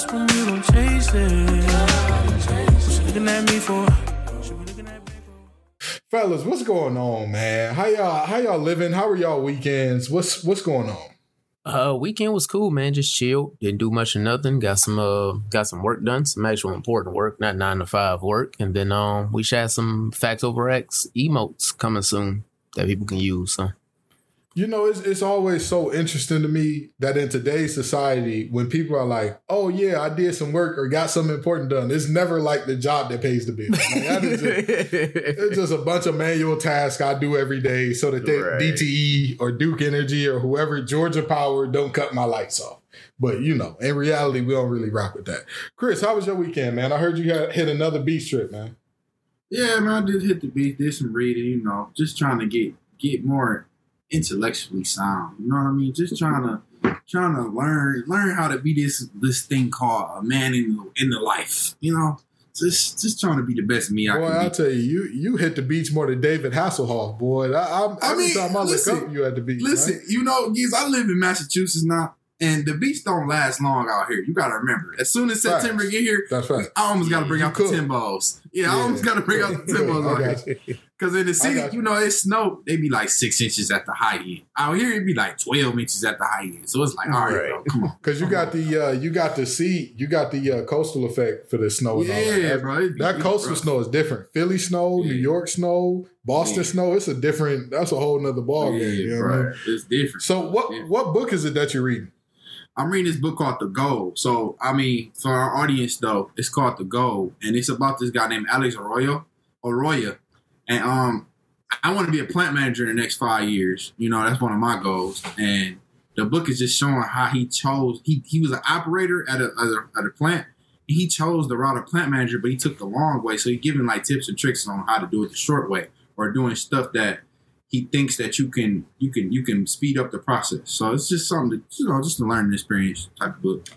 lost when you don't chase it. What looking at me for? What you looking at me for? Fellas, what's going on, man? How y'all how y'all living? How are y'all weekends? What's what's going on? Uh, weekend was cool, man. Just chilled. Didn't do much of nothing. Got some uh, got some work done. Some actual important work, not nine to five work. And then um, we shot some facts over X emotes coming soon that people can use. So You know, it's it's always so interesting to me that in today's society, when people are like, "Oh yeah, I did some work or got something important done," it's never like the job that pays the bills. Like, just- it's just a bunch of manual tasks I do every day so that they, Right. DTE or Duke Energy or whoever Georgia Power don't cut my lights off. But you know, in reality, we don't really rock with that. Chris, how was your weekend, man? I heard you had hit another beach trip, man. Yeah, man, I did hit the beach, did some reading, you know, just trying to get get more intellectually sound. You know what I mean? Just trying to trying to learn learn how to be this this thing called a man in the, in the life. You know, just just trying to be the best me I Boy, I'll be. tell you, you you hit the beach more than David Hasselhoff, boy. I, I, I every mean, time I listen, look up, you at the beach. Listen, man. you know, geez, I live in Massachusetts now, and the beach don't last long out here. You gotta remember. As soon as. September get here, that's right. I almost gotta bring You out the could. Timbos. Yeah, I Yeah. almost gotta bring out the I out got here. Because in the city, you. you know, it snowed. They be like six inches at the high end. Out here, it'd be like twelve inches at the high end. So it's like, all right, Right. bro, come on. Because you got the uh, you got the sea, you got the uh, coastal effect for the snow. And all Yeah, that. bro. be- That coastal rough. snow is different. Philly snow, New York snow, Boston Yeah. snow. It's a different. That's a whole nother ball Yeah, game. You know I mean? It's different. So what Yeah. what book is it that you're reading? I'm reading this book called The Goal. So, I mean, for our audience, though, it's called The Goal. And it's about this guy named Alex Arroyo. Arroyo. And um, I want to be a plant manager in the next five years. You know, that's one of my goals. And the book is just showing how he chose. He, he was an operator at a, at a, at a plant. And he chose the route of plant manager, but he took the long way. So he's giving like tips and tricks on how to do it the short way or doing stuff that he thinks that you can you can you can speed up the process. So it's just something to you know just a learning experience type of book.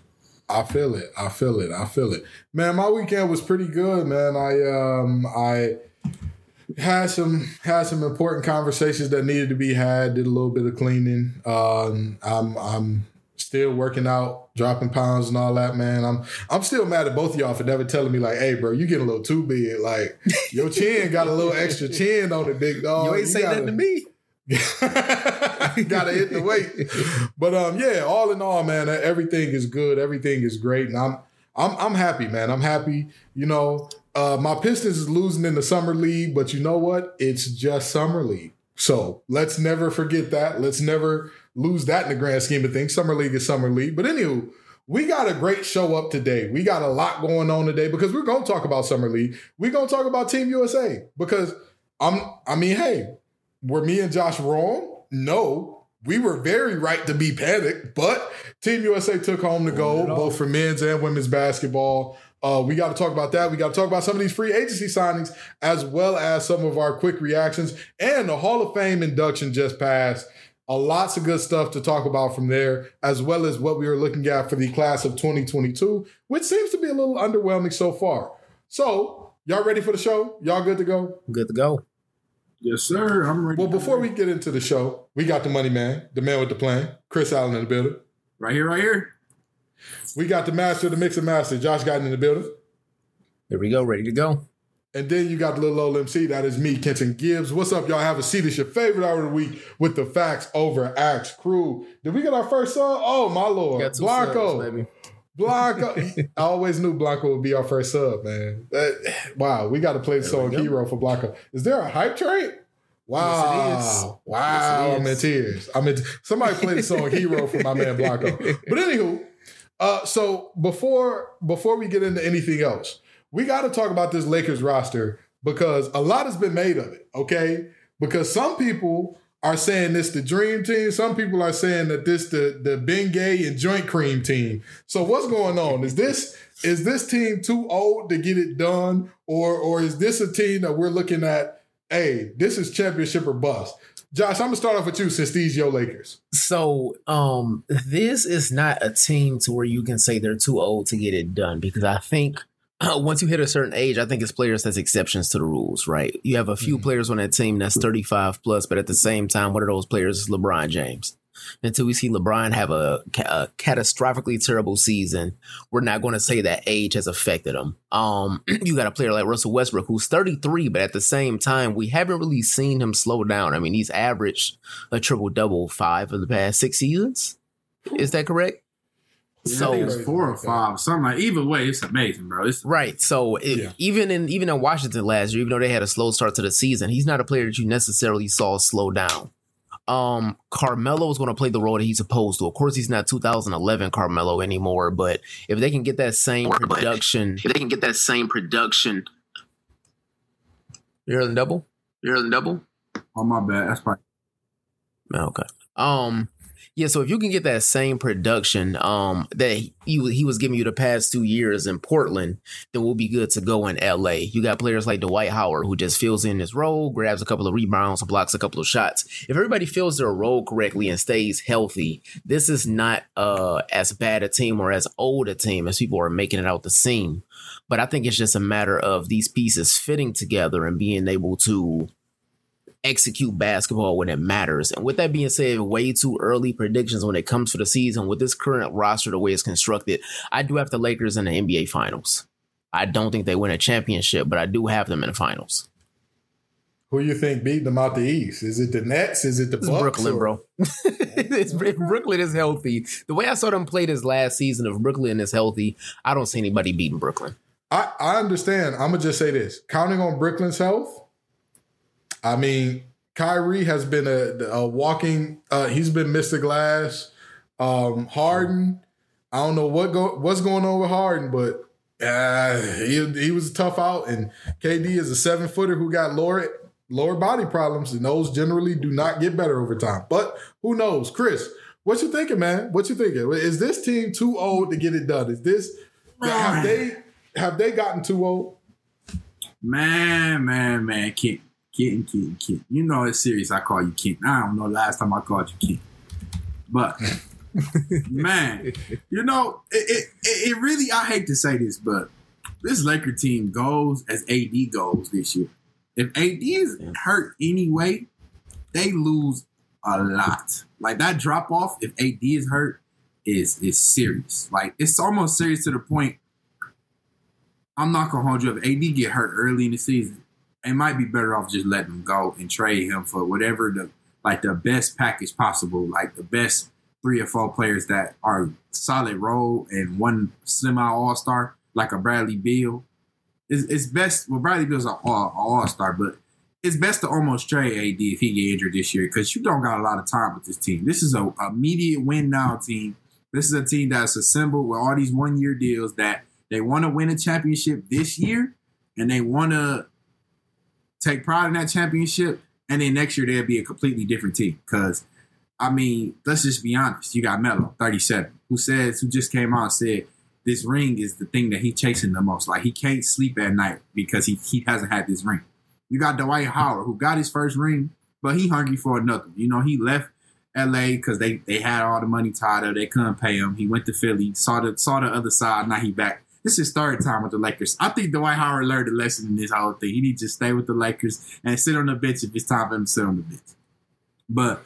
I feel it. I feel it. I feel it. Man, my weekend was pretty good, man. I um I had some had some important conversations that needed to be had, did a little bit of cleaning. Um I'm I'm still working out, dropping pounds and all that, man. I'm I'm still mad at both of y'all for never telling me like, hey bro, you getting a little too big. Like your chin got a little extra chin on it, big dog. you ain't say gotta- nothing to me. gotta hit the weight. But um, yeah, all in all, man, everything is good. Everything is great, and I'm I'm I'm happy, man. I'm happy. You know, uh, my Pistons is losing in the summer league, but you know what? It's just summer league. So let's never forget that. Let's never lose that in the grand scheme of things. Summer league is summer league. But anywho, we got a great show up today. We got a lot going on today because we're gonna talk about summer league. We're gonna talk about Team USA because I'm. I mean, hey, were me and Josh wrong? No. We were very right to be panicked, but Team USA took home the gold, both for men's and women's basketball. Uh, we got to talk about that. We got to talk about some of these free agency signings, as well as some of our quick reactions. And the Hall of Fame induction just passed. A lots of good stuff to talk about from there, as well as what we were looking at for the class of 2022, which seems to be a little underwhelming so far. So, y'all ready for the show? Y'all good to go? Good to go. Yes, sir. I'm ready. Well, before we get into the show, we got the money man, the man with the plan, Chris Allen in the building. right here, right here. We got the master, the mixer master, Josh Guyton in the building. There we go. Ready to go. And then you got the little old MC, that is me, Kenton Gibbs. What's up, y'all? Have a seat. It's your favorite hour of the week with the Facts Over Acts crew. Did we get our first song? Oh, my lord. Blanco. subs. Blanco. I always knew Blanco would be our first sub, man. That- wow, we got to play the song. Hero for Blanco. Is there a hype train? Wow. Yes. Wow. Yes, I'm in tears. I'm in somebody play the song Hero for my man Blanco. But anywho, uh, so before before we get into anything else, we got to talk about this Lakers roster because a lot has been made of it, okay? Because some people are saying this the dream team, some people are saying that this the the Bengay and joint cream team. So what's going on? Is this is this team too old to get it done or or is this a team that we're looking at hey, this is championship or bust? Josh, I'm gonna start off with you since these Lakers. So, um, this is not a team to where you can say they're too old to get it done because I think once you hit a certain age, I think it's players that's exceptions to the rules, right? You have a few Mhm. players on that team that's 35 plus, but at the same time, one of those players is LeBron James. until we see LeBron have a, a catastrophically terrible season, we're not going to say that age has affected him. Um, you got a player like Russell Westbrook who's 33, but at the same time, we haven't really seen him slow down. I mean, he's averaged a triple double five of the past six seasons. Is that correct? Yeah, So- I think it's four or five, something like. Either way, it's amazing, bro. It's Right. So it, Yeah. even in even in Washington last year, even though they had a slow start to the season, he's not a player that you necessarily saw slow down. Um, Carmelo is going to play the role that he's supposed to. Of course, he's not 2011 Carmelo anymore, but if they can get that same production, if they can get that same production, you're the double. You're the double. oh my bad. That's probably Okay. Um. Yeah. So if you can get that same production, um, that he he was giving you the past two years in Portland, then we'll be good to go in LA. You got players like Dwight Howard who just fills in his role, grabs a couple of rebounds, blocks a couple of shots. If everybody fills their role correctly and stays healthy, this is not uh as bad a team or as old a team as people are making it out to seem. But I think it's just a matter of these pieces fitting together and being able to execute basketball when it matters. And with that being said, way too early predictions when it comes to the season with this current roster, the way it's constructed, I do have the Lakers in the NBA Finals. I don't think they win a championship, but I do have them in the finals. Who you think beat them out the East? Is it the Nets? Is it the Bucks? Brooklyn, or- bro. if Brooklyn is healthy, the way I saw them play this last season, if Brooklyn is healthy, I don't see anybody beating Brooklyn. I, I understand. I'm gonna just say this: counting on Brooklyn's health. I mean, Kyrie has been a, a walking. Uh, he's been Mr. Glass. Um, Harden. I don't know what go what's going on with Harden, but uh, he he was a tough out. And KD is a seven footer who got lower lower body problems, and those generally do not get better over time. But who knows, Chris? What you thinking, man? What you thinking? Is this team too old to get it done? Is this have they have they gotten too old? man, man, man. King, King, King, King. You know it's serious. I call you King. I don't know last time I called you King, but man, you know it, it, it. It really. I hate to say this, but this Laker team goes as AD goes this year. If AD is hurt anyway, they lose a lot. Like that drop off, if AD is hurt, is is serious. Like it's almost serious to the point. I'm not gonna hold you up. AD get hurt early in the season. It might be better off just letting him go and trade him for whatever the like the best package possible, like the best three or four players that are solid role and one semi all star, like a Bradley Beal. It's, it's best. Well, Bradley Beal's an all, star, but it's best to almost trade AD if he get injured this year because you don't got a lot of time with this team. This is a immediate win now team. This is a team that's assembled with all these one year deals that they want to win a championship this year and they want to take pride in that championship. And then next year they'll be a completely different team. Because, I mean, let's just be honest. You got Melo, 37, who says, who just came out and said, this ring is the thing that he's chasing the most. Like he can't sleep at night because he, he hasn't had this ring. You got Dwight Howard, who got his first ring, but he hungry for another. You know, he left LA because they, they had all the money tied up. They couldn't pay him. He went to Philly, saw the saw the other side. Now he back. This is third time with the Lakers. I think Dwight Howard learned a lesson in this whole thing. He needs to stay with the Lakers and sit on the bench if it's time for him to sit on the bench. But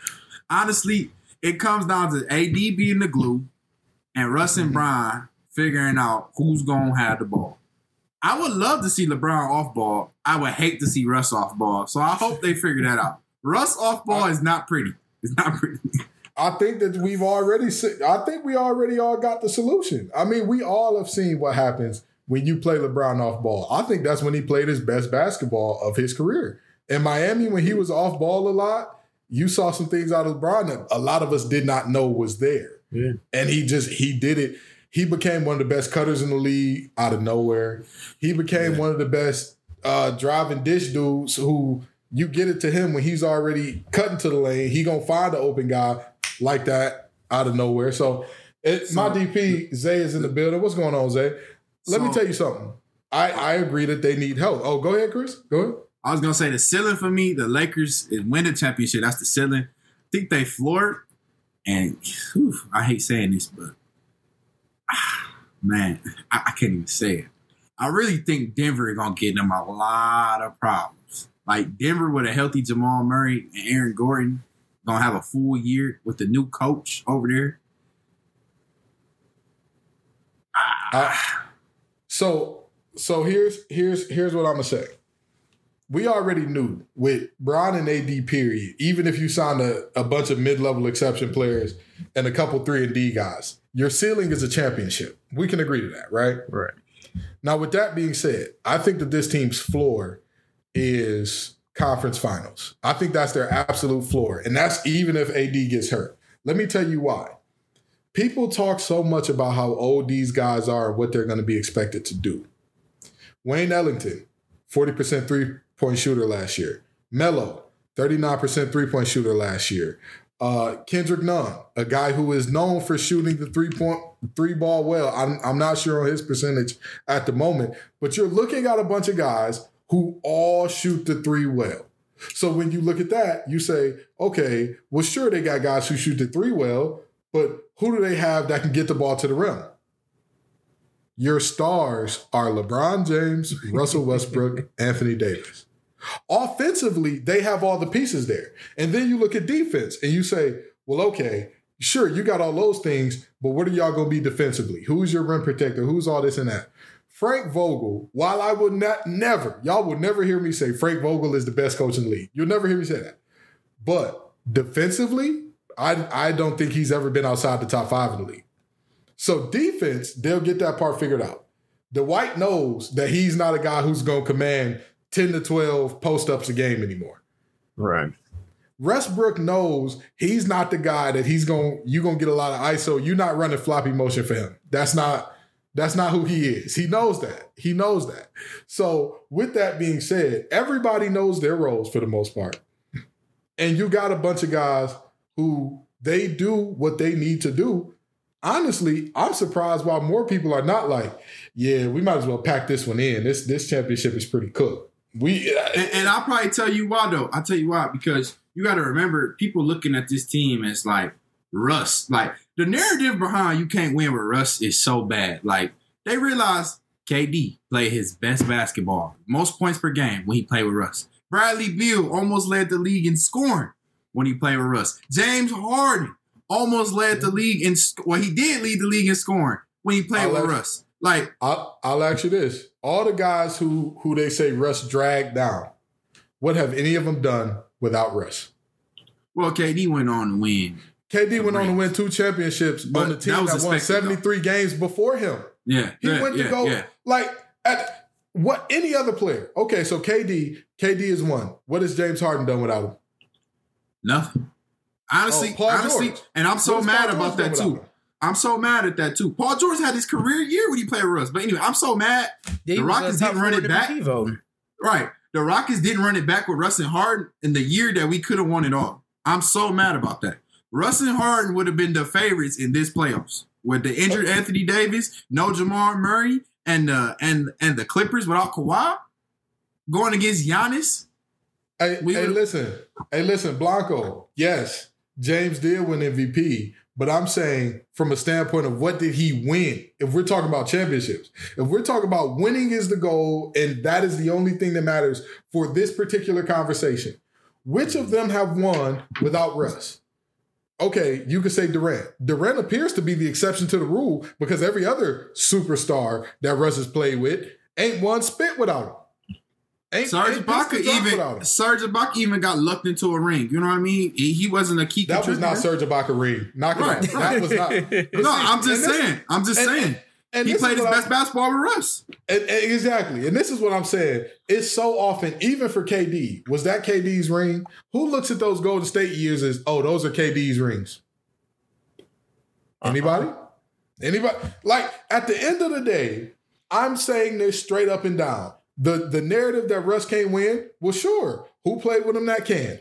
honestly, it comes down to AD being the glue and Russ and mm-hmm. Bron figuring out who's gonna have the ball. I would love to see LeBron off ball. I would hate to see Russ off ball. So I hope they figure that out. Russ off ball is not pretty. It's not pretty. I think that we've already. se- I think we already all got the solution. I mean, we all have seen what happens when you play LeBron off ball. I think that's when he played his best basketball of his career. In Miami, when he was off ball a lot, you saw some things out of LeBron that a lot of us did not know was there. Yeah. And he just he did it. He became one of the best cutters in the league out of nowhere. He became one of the best uh, driving dish dudes who you get it to him when he's already cutting to the lane. He gonna find the open guy like that out of nowhere. So, it, my DP Zay is in the building. What's going on, Zay? Let me tell you something. I, I agree that they need help. Oh, go ahead, Chris. Go ahead. I was gonna say the ceiling for me, the Lakers is win the championship. That's the ceiling. I think they floored, and whew, I hate saying this, but ah, man, I, I can't even say it. I really think Denver is gonna get them a lot of problems. Like Denver with a healthy Jamal Murray and Aaron Gordon gonna have a full year with the new coach over there. I- so so here's here's here's what I'm gonna say. We already knew with Bron and AD period, even if you signed a, a bunch of mid-level exception players and a couple three and D guys, your ceiling is a championship. We can agree to that, right? Right. Now, with that being said, I think that this team's floor is conference finals. I think that's their absolute floor. And that's even if AD gets hurt. Let me tell you why. People talk so much about how old these guys are and what they're going to be expected to do. Wayne Ellington, 40% three point shooter last year. Melo, 39% three point shooter last year. Uh, Kendrick Nunn, a guy who is known for shooting the three point three ball well. I'm, I'm not sure on his percentage at the moment, but you're looking at a bunch of guys who all shoot the three well. So when you look at that, you say, okay, well, sure, they got guys who shoot the three well, but who do they have that can get the ball to the rim? Your stars are LeBron James, Russell Westbrook, Anthony Davis. Offensively, they have all the pieces there. And then you look at defense and you say, well, okay, sure, you got all those things, but what are y'all going to be defensively? Who's your rim protector? Who's all this and that? Frank Vogel, while I would not never, y'all will never hear me say Frank Vogel is the best coach in the league. You'll never hear me say that. But defensively, I, I don't think he's ever been outside the top five in the league. So defense, they'll get that part figured out. Dwight knows that he's not a guy who's going to command 10 to 12 post ups a game anymore. Right. Westbrook knows he's not the guy that he's going you're going to get a lot of ISO. You're not running floppy motion for him. That's not that's not who he is. He knows that. He knows that. So, with that being said, everybody knows their roles for the most part. And you got a bunch of guys who they do what they need to do. Honestly, I'm surprised why more people are not like, yeah, we might as well pack this one in. This this championship is pretty cooked. We And, and I'll probably tell you why though. I'll tell you why because you got to remember people looking at this team as like rust. Like the narrative behind you can't win with Russ is so bad. Like they realized KD played his best basketball, most points per game when he played with Russ. Bradley Beal almost led the league in scoring when he played with Russ. James Harden almost led the league in well, he did lead the league in scoring when he played I'll with let- Russ. Like I'll, I'll ask you this: all the guys who who they say Russ dragged down, what have any of them done without Russ? well, KD went on to win. KD went on to win two championships But on the team was that, won expected, though. 73 games before him. Yeah, He yeah, went to yeah, go yeah. like at what any other player. Okay, so KD, KD is one. What has James Harden done without him? Nothing. Honestly, Oh, Paul honestly, George. and I'm so What mad Paul about George that too. him? I'm so mad at that too. Paul George had his career year when he played with Russ. But anyway, I'm so mad. The Rockets didn't run it back. Right. The Rockets didn't run it back with Russ and Harden in the year that we could have won it all. I'm so mad about that. Russ and Harden would have been the favorites in this playoffs. With the injured Anthony Davis, no Jamal Murray, and uh and and the Clippers without Kawhi going against Giannis. Hey, We hey, would've- listen. Hey, listen, Blanco. Yes, James did win MVP, but I'm saying from a standpoint of what did he win? If we're talking about championships, if we're talking about winning is the goal and that is the only thing that matters for this particular conversation, which of them have won without Russ? Okay, you could say Durant. Durant appears to be the exception to the rule because every other superstar that Russ has played with ain't one spit without him. Ain't, Serge ain't Ibaka pissed a drop even. Serge Ibaka even got lucked into a ring. You know what I mean? He, he wasn't a key That was not Serge Ibaka ring. Knock it Right, off. That was not. No, I'm just saying. I'm just and- saying. And he played is his best basketball with Russ. and- and exactly. And this is what I'm saying. It's so often, even for KD, was that KD's ring? Who looks at those Golden State years as, oh, those are KD's rings? Uh-huh. Anybody? Anybody? Like at the end of the day, I'm saying this straight up and down. The the narrative that Russ can't win, well, sure. Who played with him that can?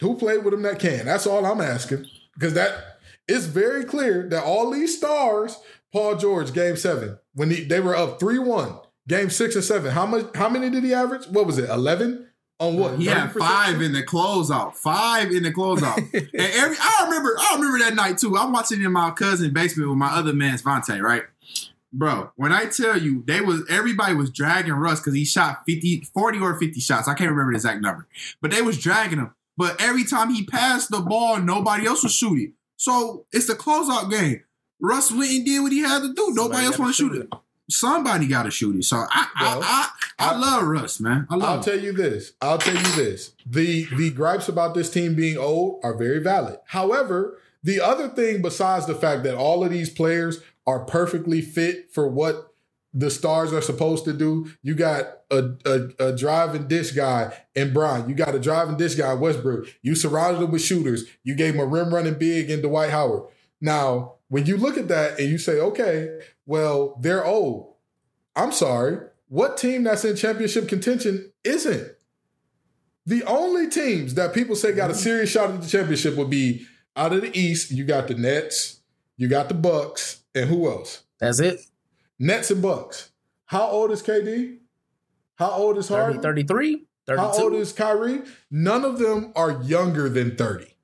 Who played with him that can? That's all I'm asking. Because that it's very clear that all these stars, Paul George, game seven, when he, they were up 3-1, game six and seven. How much how many did he average? What was it? 11? On what? He had 30%? five in the closeout. Five in the closeout. and every I remember, I remember that night too. I'm watching in my cousin basement with my other man Svante, right? Bro, when I tell you they was everybody was dragging Russ because he shot 50, 40 or 50 shots. I can't remember the exact number. But they was dragging him. but every time he passed the ball, nobody else was shooting. So it's a closeout game. Russ went and did what he had to do. Nobody else want to shoot shoot it. Somebody got to shoot it. So I, I, I, I, I- love Russ, man. I I'll him. tell you this. I'll tell you this. The the gripes about this team being old are very valid. However, the other thing besides the fact that all of these players are perfectly fit for what the stars are supposed to do, you got a, a, a drive and dish guy in Bron. You got a driving dish guy Westbrook. You surrounded him with shooters. You gave him a rim running big in Dwight Howard. Now, when you look at that and you say, okay, well, they're old. I'm sorry. What team that's in championship contention isn't? The only teams that people say got a serious shot at the championship would be out of the East. You got the Nets, you got the Bucks, and who else? That's it. Nets and Bucks. How old is KD? How old is 30, Harden? 33, 32. How old is Kyrie? None of them are younger than 30.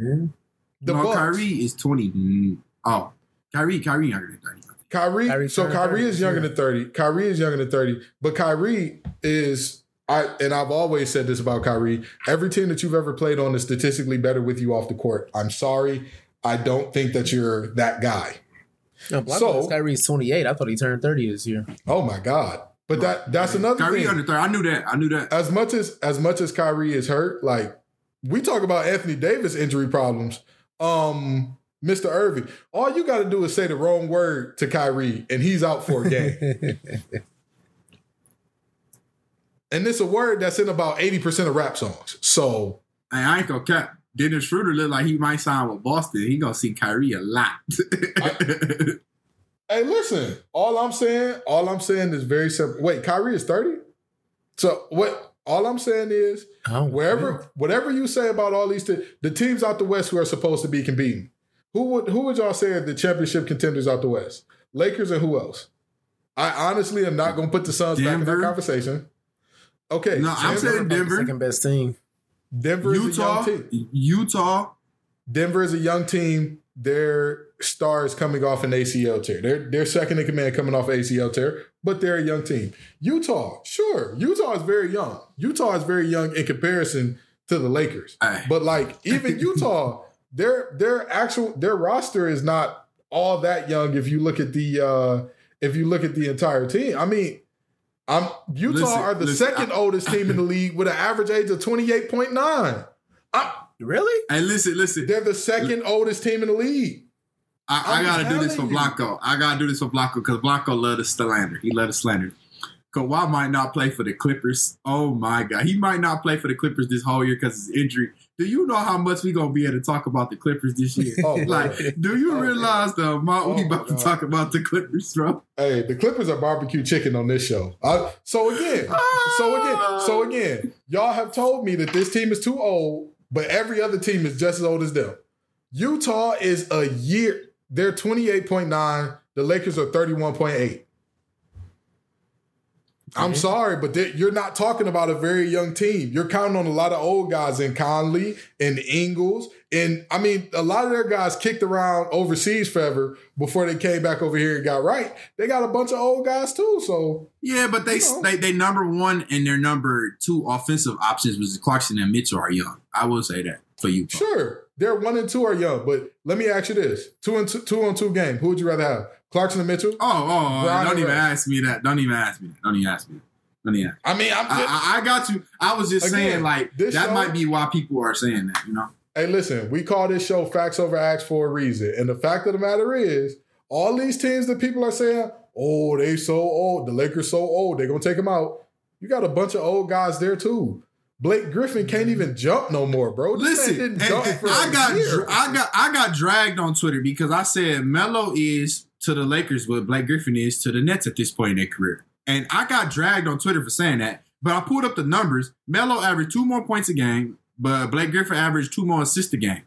Mhm. The no, Bucks. Kyrie is twenty. Oh, Kyrie, Kyrie younger than thirty. Kyrie, Kyrie so turned Kyrie 30 is younger this than 30. Kyrie is younger than 30, but Kyrie is I and I've always said this about Kyrie. Every team that you've ever played on is statistically better with you off the court. I'm sorry. I don't think that you're that guy. No, but I So- thought Kyrie's 28. I thought he turned 30 this year. Oh my God. But that that's another Kyrie thing. under thirty. I knew that. I knew that. as much as as much as Kyrie is hurt, like we talk about Anthony Davis injury problems. Um, Mr. Irving, all you got to do is say the wrong word to Kyrie, and he's out for a game. and it's a word that's in about eighty percent of rap songs. So Hey, I ain't gonna cap. Dennis Schroeder look like he might sign with Boston. He gonna see Kyrie a lot. Hey, listen. All I'm saying, all I'm saying is very simple. Wait, Kyrie is 30? So what all I'm saying is Oh, wherever whatever you say about all these te- the teams out the West who are supposed to be competing, who would who would y'all say are the championship contenders out the West? Lakers and who else? I honestly am not gonna put the Suns back in that conversation. Okay. No, I'm saying Denver. Second best team. Denver is Utah, a young team. Utah. Denver is a young team. Their star is coming off an ACL tear. They're they're second in command coming off ACL tear, but they're a young team. Utah, sure. Utah is very young. Utah is very young in comparison to the Lakers. Hey. But like even Utah, their their actual their roster is not all that young if you look at the uh if you look at the entire team. I mean, I'm Utah Listen, are the listen, second I- oldest team in the league with an average age of 28.9. I'm, Really? Hey, listen, listen. they're the second oldest team in the league. I, oh, I gotta do this for. Blanco. I gotta do this for Blanco because Blanco love the slander. He love the slander. Kawhi might not play for the Clippers. Oh my god, he might not play for the Clippers this whole year because his injury. Do you know how much we gonna be able to talk about the Clippers this year? Oh, like, do you Oh, realize the amount we Oh, about to talk about the Clippers, bro? Hey, the Clippers are barbecue chicken on this show. I, so again, so again, so ah. again, y'all have told me that this team is too old, but every other team is just as old as them. Utah is a year. They're 28.9. The Lakers are 31.8. I'm sorry, but you're not talking about a very young team. You're counting on a lot of old guys in Conley and Ingles. And I mean, a lot of their guys kicked around overseas forever before they came back over here and got right. They got a bunch of old guys too. So Yeah, but they You know. they they number one and their number two offensive options was Clarkson and Mitchell are young. I will say that for you. sure, they're one and two are young. But let me ask you this: two and two, two on two game. Who would you rather have, Clarkson and Mitchell? Oh, oh, oh, Bron don't even Russ. ask me that. Don't even ask me that. Don't even ask me that. Don't even ask. I mean, I'm just, I, I, got you. I was just Again, saying, like this that show- might be why people are saying that. You know, Hey, listen, we call this show Facts Over Acts for a reason. And the fact of the matter is, all these teams that people are saying, oh, they so old, the Lakers so old, they're going to take them out. You got a bunch of old guys there too. Blake Griffin can't even jump no more, bro. This listen. didn't and- jump and for I got year. I got I got dragged on Twitter because I said Melo is to the Lakers what Blake Griffin is to the Nets at this point in their career, and I got dragged on Twitter for saying that. But I pulled up the numbers. Melo averaged two more points a game, but Blake Griffin averaged two more assists a game.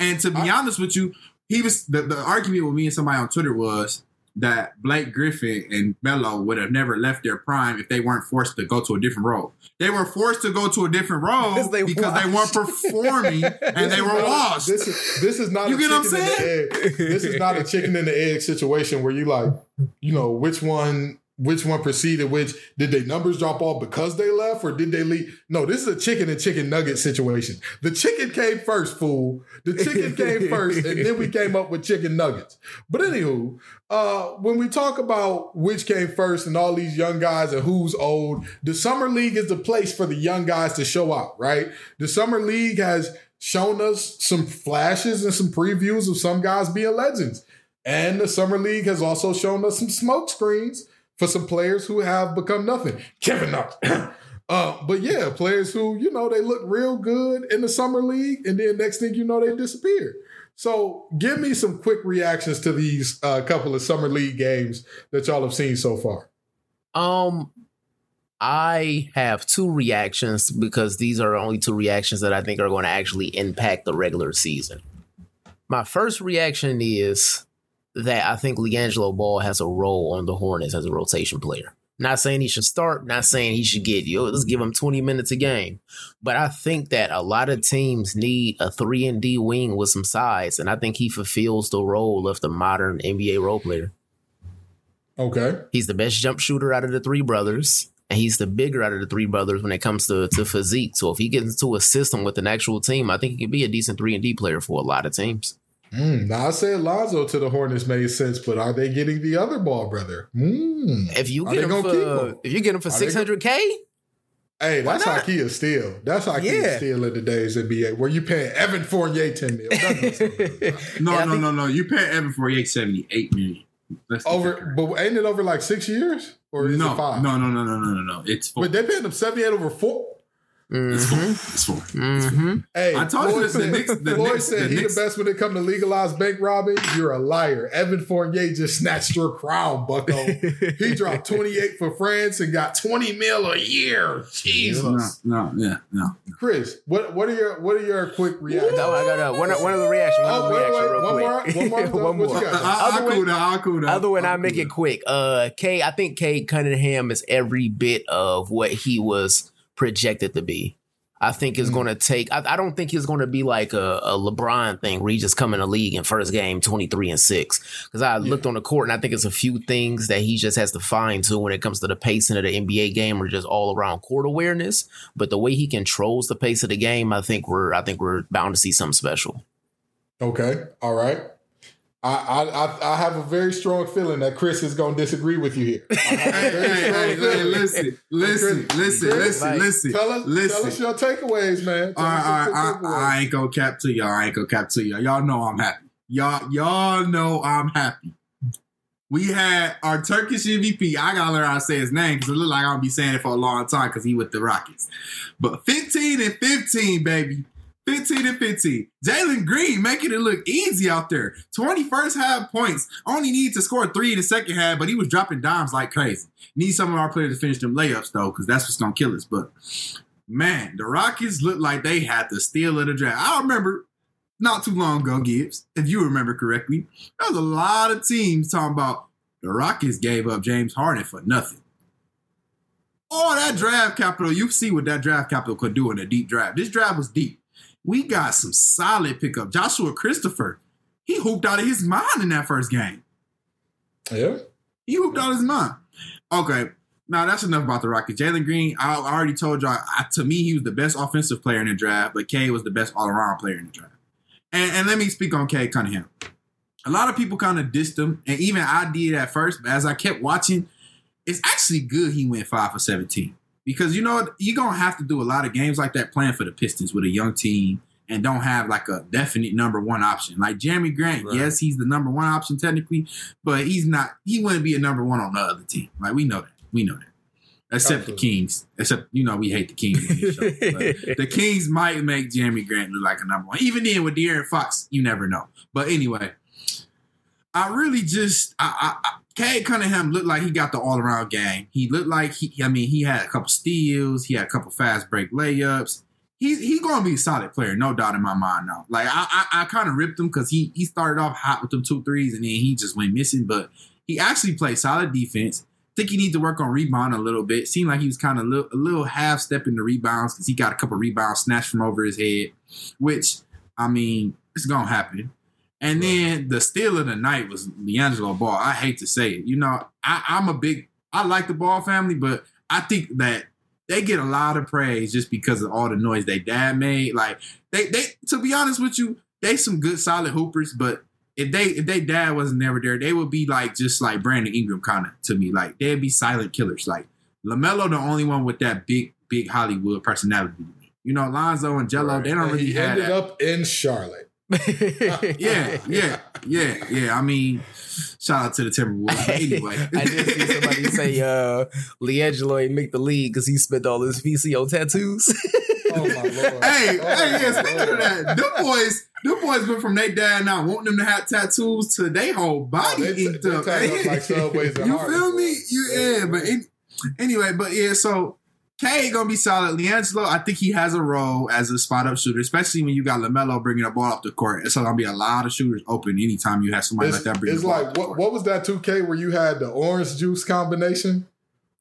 And to be I- honest with you, he was the, the argument with me and somebody on Twitter was that Blake Griffin and Melo would have never left their prime if they weren't forced to go to a different role. They were forced to go to a different role Because they because they weren't performing and they were not- lost. This is this is not You a get what I'm saying? in the egg. This is not a chicken in the egg situation where you like, you know, which one which one preceded which. Did their numbers drop off because they left, or did they leave? No, this is a chicken and chicken nugget situation. The chicken came first, fool. The chicken came first, and then we came up with chicken nuggets. But anywho, uh, when we talk about which came first and all these young guys and who's old, the summer league is the place for the young guys to show out, right? The summer league has shown us some flashes and some previews of some guys being legends. And the summer league has also shown us some smoke screens for some players who have become nothing. Kevin Knox. uh, but yeah, players who, you know, they look real good in the summer league, and then next thing you know, they disappear. So give me some quick reactions to these uh, couple of summer league games that y'all have seen so far. Um, I have two reactions because these are only two reactions that I think are going to actually impact the regular season. My first reaction is that I think LiAngelo Ball has a role on the Hornets as a rotation player. Not saying he should start, not saying he should get you. Let's give him 20 minutes a game. But I think that a lot of teams need a 3 and D wing with some size, and I think he fulfills the role of the modern NBA role player. Okay. He's the best jump shooter out of the three brothers, and he's the bigger out of the three brothers when it comes to, to physique. So if he gets into a system with an actual team, I think he could be a decent 3 and D player for a lot of teams. Mm, now I say Lonzo to the Hornets made sense, but are they getting the other ball brother? Mm. If you Are get they him for him? if you get him for six hundred k, Hey, Why that's not? how Kia steal. That's how Kia Yeah. steal in today's NBA, where you paying Evan Fournier ten mil. That doesn't sound right. No, Yeah, no, think- no, no. You pay Evan Fournier seventy eight million. Let's keep it over, but ain't it over like six years or is no, it five? no, no, no, no, no, no, no. It's four. But they paying him seventy eight over four. It's four. mm-hmm, It's four. mm-hmm. Hey, I told you Floyd this, the said, Knicks- the Floyd Knicks- said the he Knicks- the best when it come to legalized bank robbing. You're a liar. Evan Fournier just snatched your crown, Bucko. he dropped 28 for France and got 20 mil a year. Jesus. no, yeah, no. Chris, what what are your what are your quick reactions? No, I got one. One of the reaction. One Oh, of the wait, reaction, wait, real one more, quick. one more, one more. you got? I, I, Other cool down. I cool down. Other one, I I cool make it quick. Uh, K, I think Cade Cunningham is every bit of what he was projected to be. I think is Mm. going to take. I, I don't think he's going to be like a, a LeBron thing where he just come in the league in first game twenty three and six. Because I looked on the court and I think it's a few things that he just has to fine tune when it comes to the pacing of the NBA game or just all around court awareness. But the way he controls the pace of the game, I think we're I think we're bound to see something special. Okay, all right. I, I I have a very strong feeling that Chris is going to disagree with you here. Hey, hey, hey, listen, listen, Chris, listen, Chris, listen, like, listen. Tell us, listen. tell us your takeaways, man. Tell All right, all right, I. I ain't gonna cap to y'all. I ain't gonna cap to y'all. Y'all know I'm happy. Y'all, y'all know I'm happy. We had our Turkish MVP. I gotta learn how to say his name because it look like I'll be saying it for a long time because he with the Rockets. But 15 and 15, baby. 15 and 15. Jalen Green making it look easy out there. 21st half points. Only need to score three in the second half, but he was dropping dimes like crazy. Need some of our players to finish them layups though, because that's what's gonna kill us. But man, the Rockets looked like they had the steal of the draft. I remember not too long ago, Gibbs, if you remember correctly, there was a lot of teams talking about the Rockets gave up James Harden for nothing. All that draft capital, you see what that draft capital could do in a deep draft. This draft was deep. We got some solid pickup. Joshua Christopher, he hooped out of his mind in that first game. yeah. He hooped out of his mind. Okay, now that's enough about the Rockets. Jalen Green, I, I already told y'all. I, to me, he was the best offensive player in the draft, but Cade was the best all around player in the draft. And, and let me speak on Cade Cunningham. A lot of people kind of dissed him, and even I did at first. But as I kept watching, it's actually good he went five for seventeen because you know you're gonna have to do a lot of games like that playing for the Pistons with a young team and don't have like a definite number one option. Like Jerami Grant, Right. yes, he's the number one option technically, but he's not. He wouldn't be a number one on the other team. Like we know that. We know that. Except Absolutely. the Kings. Except you know we hate the Kings. on this show, but the Kings might make Jerami Grant look like a number one. Even then with De'Aaron Fox, you never know. But anyway, I really just I, I, I Cade Cunningham looked like he got the all around game. He looked like he I mean he had a couple steals, he had a couple fast break layups. He he gonna be a solid player, no doubt in my mind now. Like I I, I kind of ripped him because he he started off hot with them two threes and then he just went missing, but he actually played solid defense. Think he need to work on rebound a little bit. Seemed like he was kind of li- a little half stepping the rebounds because he got a couple rebounds snatched from over his head, which I mean it's gonna happen. And then the steal of the night was LiAngelo Ball. I hate to say it. You know, I, I'm a big I like the Ball family, but I think that they get a lot of praise just because of all the noise they dad made. Like they they to be honest with you, they some good solid hoopers, but if they if they dad wasn't never there, they would be like just like Brandon Ingram kind of to me. Like they'd be silent killers. Like LaMelo, the only one with that big big Hollywood personality. You know, Lonzo and Jello, they don't And really he have ended that. up in Charlotte. Yeah, yeah, yeah, yeah. I mean, shout out to the Timberwolves. But anyway, I did see somebody say uh LiAngelo ain't make the league because he spent all his VCO tattoos. Oh my lord. hey, Oh, hey, my yeah, speaking of that, them boys, them boys went from they dad now wanting them to have tattoos to they whole Oh, body they, inked they up. up like you Harlem, feel me? You, yeah, but in, anyway, but yeah, so Cade gonna be solid. LiAngelo, I think he has a role as a spot up shooter, especially when you got LaMelo bringing the ball off the court. So gonna be a lot of shooters open anytime you have somebody It's, like that bring it's the ball. like what what was that 2K where you had the orange juice combination?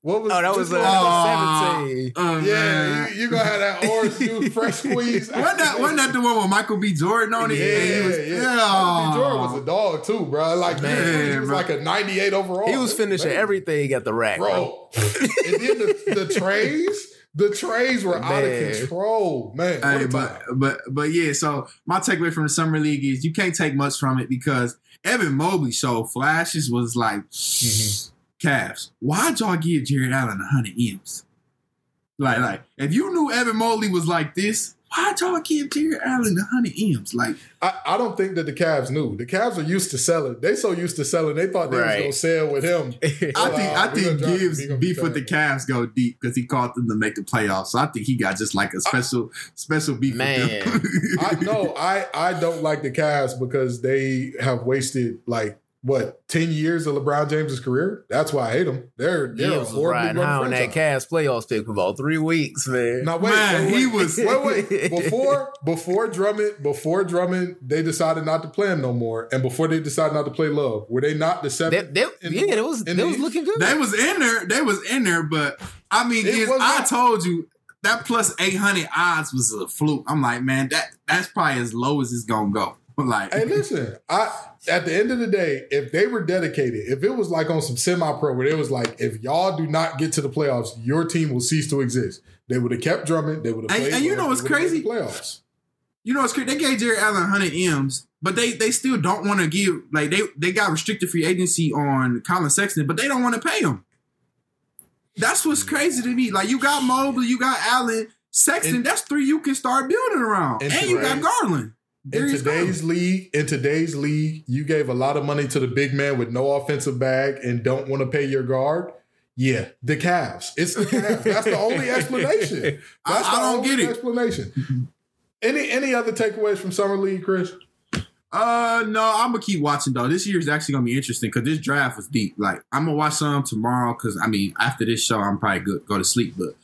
What was oh, that was, uh, that was. 17. Oh, yeah, you, you gonna have that orange juice fresh squeeze. Wasn't that, wasn't that the one with Michael B. Jordan on it? Yeah, And yeah, was- yeah. Michael B. Jordan was a dog too, bro. Like Man, he was bro. like a 98 overall. He was This finishing man. everything at the rack, bro. bro. and then the, the trays, the trays were out of control, man. Hey, but but but yeah. So my takeaway from the summer league is you can't take much from it because Evan Mobley show flashes was like Mm-hmm. Cavs. Why'd y'all give Jarrett Allen a hundred M's? Like like if you knew Evan Mobley was like this, why'd y'all give Jarrett Allen a hundred M's? Like I, I don't think that the Cavs knew. The Cavs are used to selling. They so used to selling. They thought they Right. was gonna sell with him. I think uh, I think. Gibbs be beef with the terrible. Cavs go deep because he called them to make the playoffs. So I think he got just like a special special beef Man. with them. I no, I I don't like the Cavs because they have wasted like what ten years of LeBron James's career. That's why I hate him. They're they're a was horribly riding run on that franchise. Cavs playoffs pick for about three weeks, man. Now wait, Man, wait, he wait. was- wait, wait. Before before Drummond, before Drummond, they decided not to play him no more, and before they decided not to play Love, were they not the They, seventh? they, in the- yeah, it was in they the was looking good. They was in there. They was in there, but I mean, It is- I told you that plus eight hundred odds was a fluke. I'm like, man, that that's probably as low as it's gonna go. Like, Hey, listen, I at the end of the day, if they were dedicated, if it was like on some semi-pro where it was like, if y'all do not get to the playoffs, your team will cease to exist. They would have kept Drummond. They would have And- played. and you know what's crazy? Playoffs. you know, what's crazy. They gave Jarrett Allen hundred M's, but they they still don't want to give. Like they they got restricted free agency on Collin Sexton, but they don't want to pay him. That's what's crazy to me. Like you got Mobley, you got Allen, Sexton. And- that's three you can start building around, And and you got today's- In today's Garland. league, in today's league, you gave a lot of money to the big man with no offensive bag and don't want to pay your guard. Yeah, the Cavs. It's the Cavs. That's the only explanation. That's I the don't only get it. explanation. Any any other takeaways from summer league, Chris? Uh no, I'm gonna keep watching though. This year is actually gonna be interesting because this draft was deep. Like I'm gonna watch some tomorrow because I mean after this show I'm probably good go to sleep, but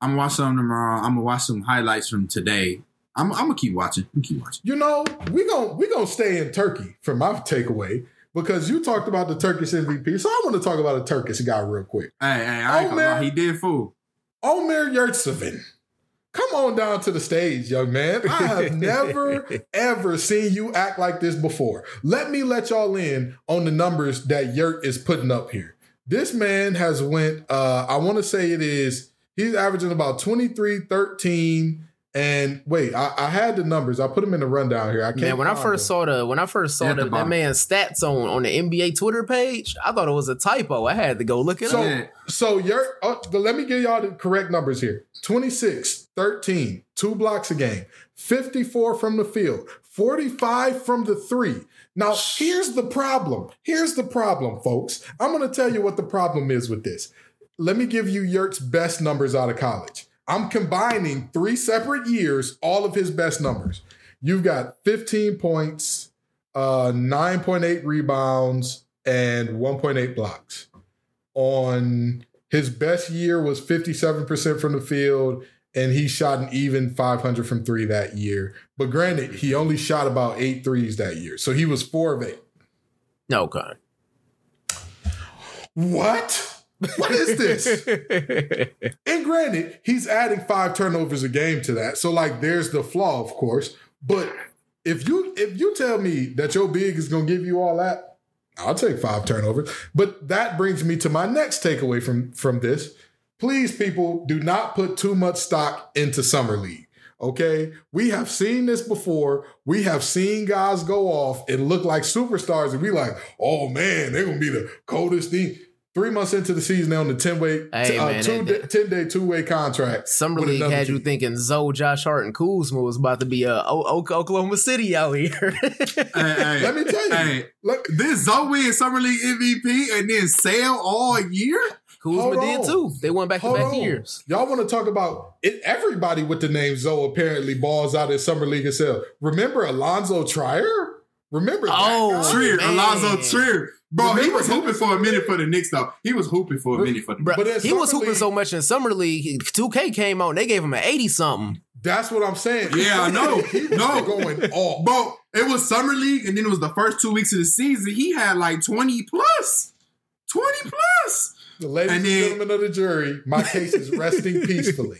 I'm gonna watch some tomorrow. I'm gonna watch some highlights from today. I'm, I'm gonna keep watching. I'm keep watching. You know, we gon' we gonna stay in Turkey for my takeaway because you talked about the Turkish MVP. So I want to talk about a Turkish guy real quick. Hey, hey, I ain't gonna man. he did fool. Omer Yurtseven. Come on down to the stage, young man. I have never, ever seen you act like this before. Let me let y'all in on the numbers that Yurt is putting up here. This man has went, uh, I want to say it is, he's averaging about 23, 13, and wait, I, I had the numbers. I put them in the rundown here. I can't Man, when I first them. saw the when I first saw the the, that man's stats on on the NBA Twitter page, I thought it was a typo. I had to go look it So, up. So you're, uh, the- let me give y'all the correct numbers here 26, 13, two blocks a game, 54 from the field, 45 from the three. Now, here's the problem. Here's the problem, folks. I'm going to tell you what the problem is with this. Let me give you Yurt's best numbers out of college. I'm combining three separate years, all of his best numbers. You've got 15 points, uh, 9.8 rebounds, and 1.8 blocks on his best year was 57% from the field and he shot an even 500 from three that year but granted he only shot about eight threes that year so he was four of eight Okay. what what is this and granted he's adding five turnovers a game to that so like there's the flaw of course but if you if you tell me that your big is gonna give you all that I'll take five turnovers. But that brings me to my next takeaway from from this. Please, people, do not put too much stock into summer league. Okay, we have seen this before. We have seen guys go off and look like superstars, and we like, oh man, they're gonna be the coldest thing. Three months into the season, they're on the ten way, Hey, uh, man, two that- day, ten day two way contract. Summer League another had you thinking Zoe, Josh Hart, and Kuzma was about to be uh, o- o- Oklahoma City out here. Hey, hey, Let me tell you, Hey, look, this Zoe and Summer League MVP and then sail all year? Kuzma Hold did on. too. They went back to Hold back on. years. Y'all want to talk about it? Everybody with the name Zoe apparently balls out in summer league itself. Remember Alonzo Trier? Remember? that Oh. Trier, man. Alonzo Trier. Bro, he was him? hooping for a minute for the Knicks, though. He was hooping for a minute for the Bruh, But he was Summer hooping League- so much in summer league. Two K came on. They gave him an eighty something. That's what I'm saying. Yeah, I know. No. going off. Bro, it was Summer League, and then it was the first two weeks of the season. He had like 20 plus. 20 plus. The ladies and, And gentlemen of the jury, my case is resting peacefully.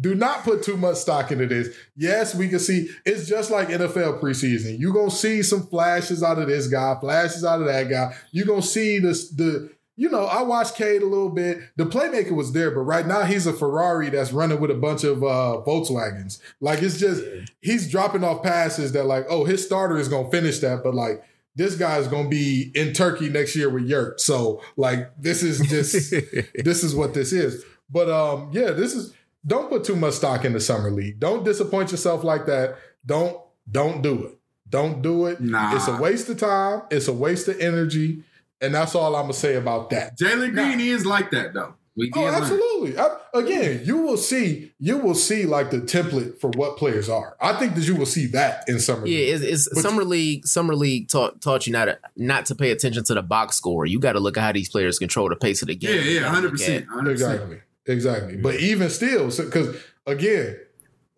Do not put too much stock into this. Yes, we can see it's just like NFL preseason. You're gonna see some flashes out of this guy, flashes out of that guy. You're gonna see this the you know, I watched Cade a little bit. The playmaker was there, but right now he's a Ferrari that's running with a bunch of uh Volkswagens. Like it's just he's dropping off passes that like, oh, his starter is gonna finish that, but like this guy's gonna be in Turkey next year with Yurt. So like this is just this is what this is. But um, yeah, this is don't put too much stock in the summer league. Don't disappoint yourself like that. Don't don't do it. Don't do it. Nah. It's a waste of time. It's a waste of energy. And that's all I'm gonna say about that. Jalen Green is like that, though. We Oh, absolutely. I- again, you will see. You will see like the template for what players are. I think that you will see that in summer. Yeah, league. it's, it's But summer league. Summer league taught taught you not to not to pay attention to the box score. You got to look at how these players control the pace of the game. You yeah, 100%. Exactly. Exactly. But even still, because again,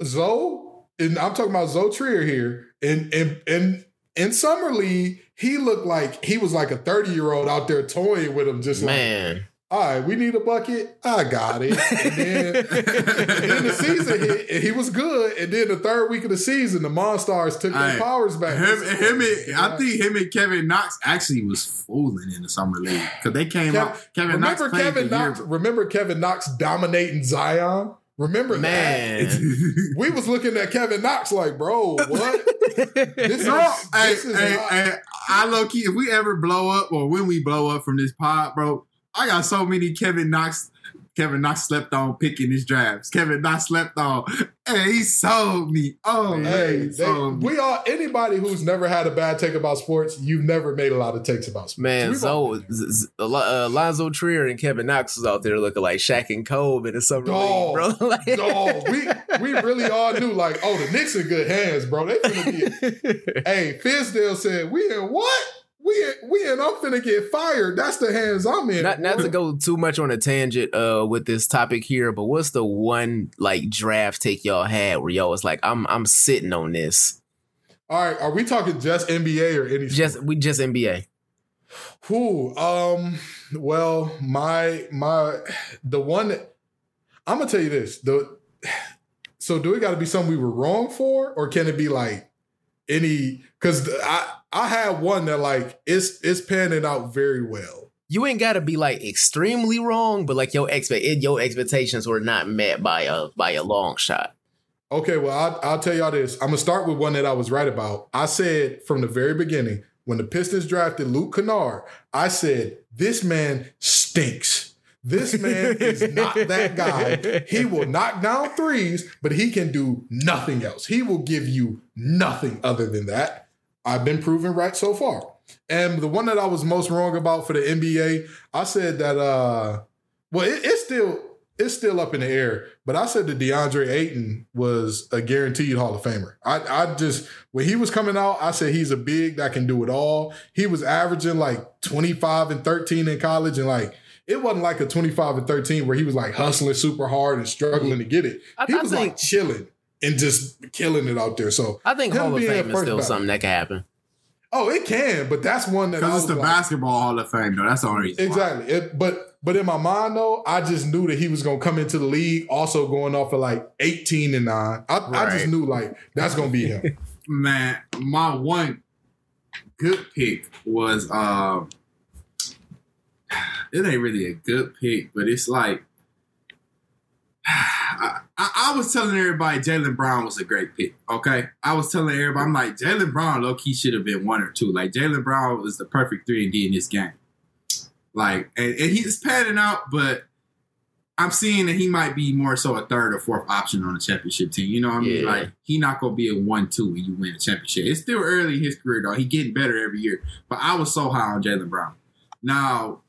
Zoe, and I'm talking about Zoe Trier here, in in in in summer league, he looked like he was like a 30 year old out there toying with him, just like, Man, all right, we need a bucket. I got it. And then, and then the season hit, and he was good. And then the third week of the season, the Monstars took their powers back. Him, him and, I think him and Kevin Knox actually was fooling in the summer league because they came Kev- out. Kevin Knox remember Kevin the year Knox? Remember Kevin Knox dominating Zion? Remember that? we was looking at Kevin Knox like, bro, what? This is, No, hey, this is hey, hey, I low key, if we ever blow up or when we blow up from this pod, bro, I got so many Kevin Knox. Kevin Knox slept on picking his drafts. Kevin Knox slept on. Hey, he sold me. Oh man, Hey, he they, me. we all anybody who's never had a bad take about sports. You've never made a lot of takes about sports. Man, We've so Z- Z- uh, Lonzo Trier and Kevin Knox was out there looking like Shaq and Kobe in the summer Dog. league, bro. Like- Dog, we we really all knew like, oh, the Knicks in good hands, bro. They finna be. hey, Fizdale said, we in what? We we in. I'm finna get fired. That's the hands I'm in. not not to go too much on a tangent uh with this topic here, but what's the one like draft take y'all had where y'all was like, I'm I'm sitting on this. All right, are we talking just NBA or any? Just sport? we just NBA. Who? Um. Well, my my the one that I'm gonna tell you this. The so do it got to be something we were wrong for, or can it be like any? Because I I had one that like it's it's panning out very well. You ain't gotta be like extremely wrong, but like your expect your expectations were not met by a by a long shot. Okay, well I'll, I'll tell y'all this. I'm gonna start with one that I was right about. I said from the very beginning when the Pistons drafted Luke Kennard, I said this man stinks. This man is not that guy. He will knock down threes, but he can do nothing else. He will give you nothing other than that. I've been proven right so far. And the one that I was most wrong about for the NBA, I said that uh well it, it's still it's still up in the air, but I said that DeAndre Ayton was a guaranteed Hall of Famer. I, I just when he was coming out, I said he's a big that can do it all. He was averaging like 25 and 13 in college, and like it wasn't like a 25 and 13 where he was like hustling super hard and struggling to get it. I- he I was think- like chilling and just killing it out there. So I think Hall of Fame is still ballot. something that can happen. oh, it can, but that's one that Because it's the like, basketball Hall of Fame, though. That's the only reason. Exactly. It, but but in my mind though, I just knew that he was gonna come into the league also going off of like 18 and 9. I, I just knew like that's gonna be him. Man, my one, good pick was um it ain't really a good pick, but it's like I, I, I was telling everybody Jaylen Brown was a great pick. Okay, I was telling everybody I'm like Jaylen Brown, low key should have been one or two. Like Jaylen Brown was the perfect three and D in this game. Like, and, and he's padding out, but I'm seeing that he might be more so a third or fourth option on a championship team. You know what I mean? Yeah. Like he not gonna be a one two when you win a championship. It's still early in his career though. He getting better every year. But I was so high on Jaylen Brown. Now,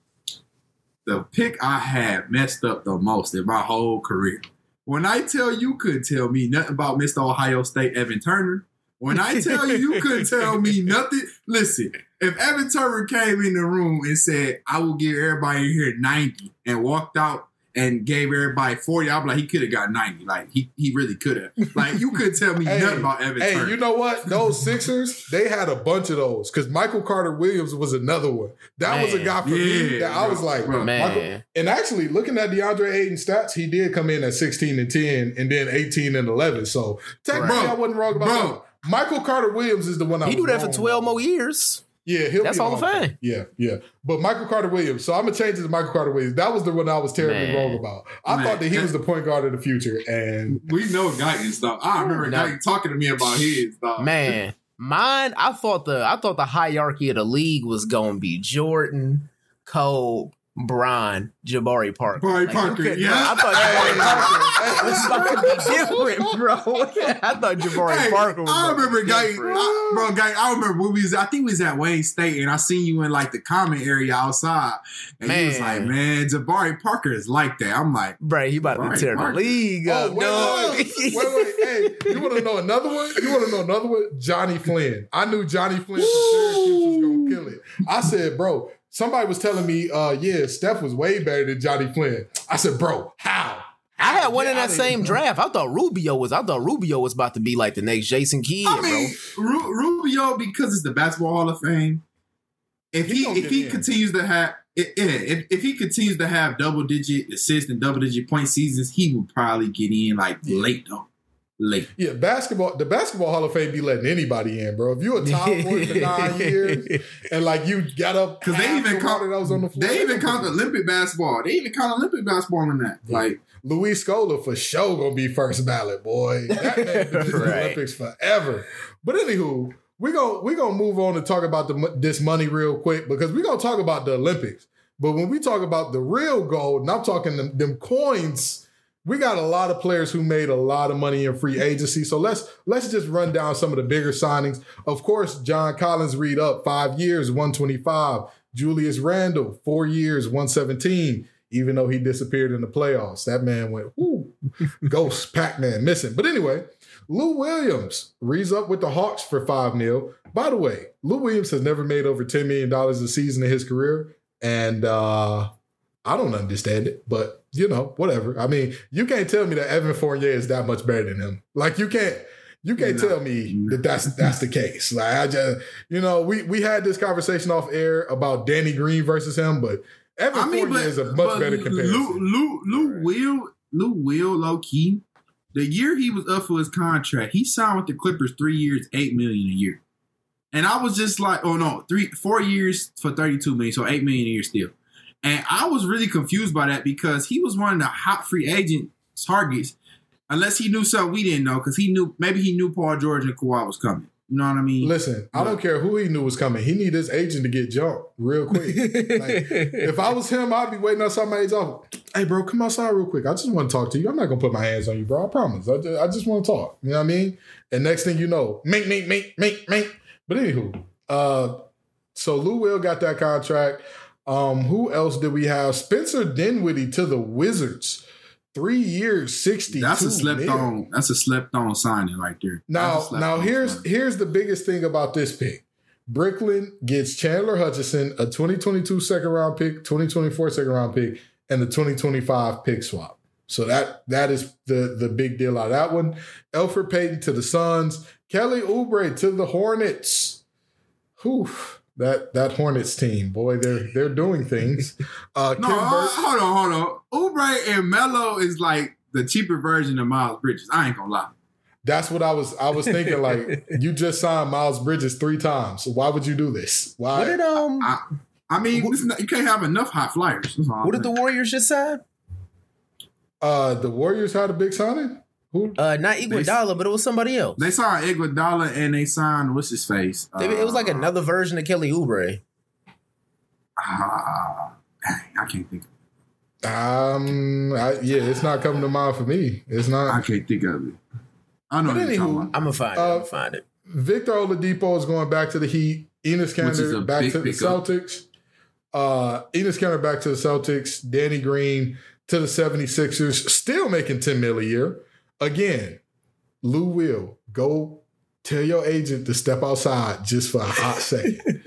the pick I had messed up the most in my whole career. When I tell you couldn't tell me nothing about Mr. Ohio State Evan Turner, when I tell you you couldn't tell me nothing, listen, if Evan Turner came in the room and said, I will give everybody here 90 and walked out and gave everybody 40, I'm like, he could have got 90. Like, he, he really could have. Like, you couldn't tell me Hey, nothing about Evan Hey, Turner. you know what? Those Sixers, they had a bunch of those because Michael Carter Williams was another one. That was a Man. guy for me Yeah, that I was like, bro. Michael- Man, and actually looking at DeAndre Ayton stats, he did come in at 16 and 10 and then 18 and 11. So technically, Bro, I wasn't wrong about bro. that. Michael Carter Williams is the one I he was do that for twelve about. more years. Yeah, he'll That's be Hall of on. Fame. Yeah, yeah. But Michael Carter Williams. So I'm gonna change it to Michael Carter Williams. That was the one I was terribly Man. wrong about. I Man, thought that he was the point guard of the future, and we know Guyton stuff. I remember Now- Guyton talking to me about his dog. Man, mine. I thought the I thought the hierarchy of the league was gonna be Jordan, Cole, Bron, Jabari Parker. Jabari you Parker, couldn't- yeah. I thought Jabari Parker was about to be different, bro. I thought Jabari Hey, Parker was. I remember be Guy. I, bro, Guy, I remember when we was, I think we was at Wayne State, and I seen you in like the comment area outside, and he was like, "Man, Jabari Parker is like that." I'm like, Bro, he about Jabari to tear Parker. the league oh up, wait, dog. wait, wait, wait, hey, you want to know another one? You want to know another one? Johnny Flynn. I knew Johnny Flynn from Syracuse was gonna kill it. I said, bro. Somebody was telling me, uh, yeah, Steph was way better than Johnny Flynn. I said, bro, how? I had one in that same draft. I thought Rubio was. I thought Rubio was about to be like the next Jason Kidd, I mean, Ru- Rubio because it's the Basketball Hall of Fame. If He he, if he in. continues to have i- yeah, if, if he continues to have double digit assist and double digit point seasons, he would probably get in like Yeah. late though. Late. Yeah, basketball. The basketball Hall of Fame be letting anybody in, bro. If you a top one for nine years and like you got up Because they even the count water that was on the floor, They even count Olympic basketball. They even count Olympic basketball in that. Yeah. Like Luis Scola for sure gonna be first ballot, boy. That man been in Right. Olympics forever. But anywho, we gonna we gonna move on and talk about the this money real quick because we're gonna talk about the Olympics. But when we talk about the real gold, and I'm talking them, them coins, we got a lot of players who made a lot of money in free agency. So let's let's just run down some of the bigger signings. Of course, John Collins read up five years, 125. Julius Randle, four years, 117. Even though he disappeared in the playoffs, that man went, whoo, ghost Pac-Man missing. But anyway, Lou Williams reads up with the Hawks for five mil. By the way, Lou Williams has never made over $10 million a season in his career. And uh I don't understand it, but you know, whatever. I mean, you can't tell me that Evan Fournier is that much better than him. Like you can't, you can't No. tell me that that's that's the case. Like I just, you know, we we had this conversation off air about Danny Green versus him, but Evan I mean, Fournier but, is a much better comparison. Lou, Lou, Lou will, Lou will, low key. The year he was up for his contract, he signed with the Clippers three years, eight million a year. And I was just like, oh no, three, four years for thirty-two million, so eight million a year still. And I was really confused by that because he was one of the hot free agent targets, unless he knew something we didn't know, because he knew maybe he knew Paul George and Kawhi was coming. You know what I mean? Listen, I don't care who he knew was coming. He need his agent to get jumped real quick. Like, if I was him, I'd be waiting outside my agent's office. Hey, bro, come outside real quick. I just want to talk to you. I'm not gonna put my hands on you, bro. I promise. I just, I just want to talk. You know what I mean? And next thing you know, mink, mink, mink, mink, mink. But anywho, uh, so Lou Will got that contract. Um, who else did we have? Spencer Dinwiddie to the Wizards. Three years, sixty. that's a slept on. That's a slept on signing right there. Now, That's a slept now here's signing. here's the biggest thing about this pick. Brooklyn gets Chandler Hutchison, a 2022 second round pick, 2024 second round pick, and the 2025 pick swap. So that that is the the big deal out of that one. Elfrid Payton to the Suns, Kelly Oubre to the Hornets. Whew, that that Hornets team, boy, they're they're doing things. Uh, No, Kim hold on, hold on. Oubre and Melo is like the cheaper version of Miles Bridges. I ain't gonna lie. That's what I was. I was thinking. Like you just signed Miles Bridges three times. So why would you do this? Why? What did um? I, I mean, this is not- you can't have enough hot flyers. That's I'm What did the. Warriors just sign? uh, the Warriors had a big signing. Who? Uh, not Iguodala, but it was somebody else. They signed Iguodala and they signed what's his face. They- it was like Uh, another version of Kelly Oubre. ah, dang, I can't think. Um. I, yeah, it's not coming to mind for me. It's not. I can't think of it. I know. But what anywho. I'm gonna find it. I'm Uh, gonna find it. Victor Oladipo is going back to the Heat. Enes Which is Kanter back to the pickup. Celtics. Uh, Enes Kanter back to the Celtics. Danny Green to the 76ers. Still making 10 mil a year. Again, Lou Will, go tell your agent to step outside just for a hot second.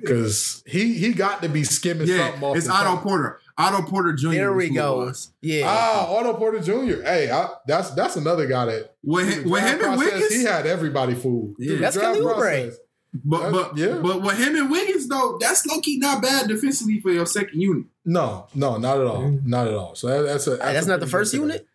Because he he got to be skimming Yeah, something off it's the Otto top. Porter. Otto Porter Jr. There we is who it go. Yeah. Ah, Otto Porter Jr. Hey, I, that's that's another guy that With, through the with him and Wiggins, he had everybody fooled. Yeah. Through the That's draft Kelly Oubre. process. but but yeah. but with him and Wiggins though, that's low key not bad defensively for your second unit. No, no, not at all, not at all. So that, that's a that's, That's a not the first good unit.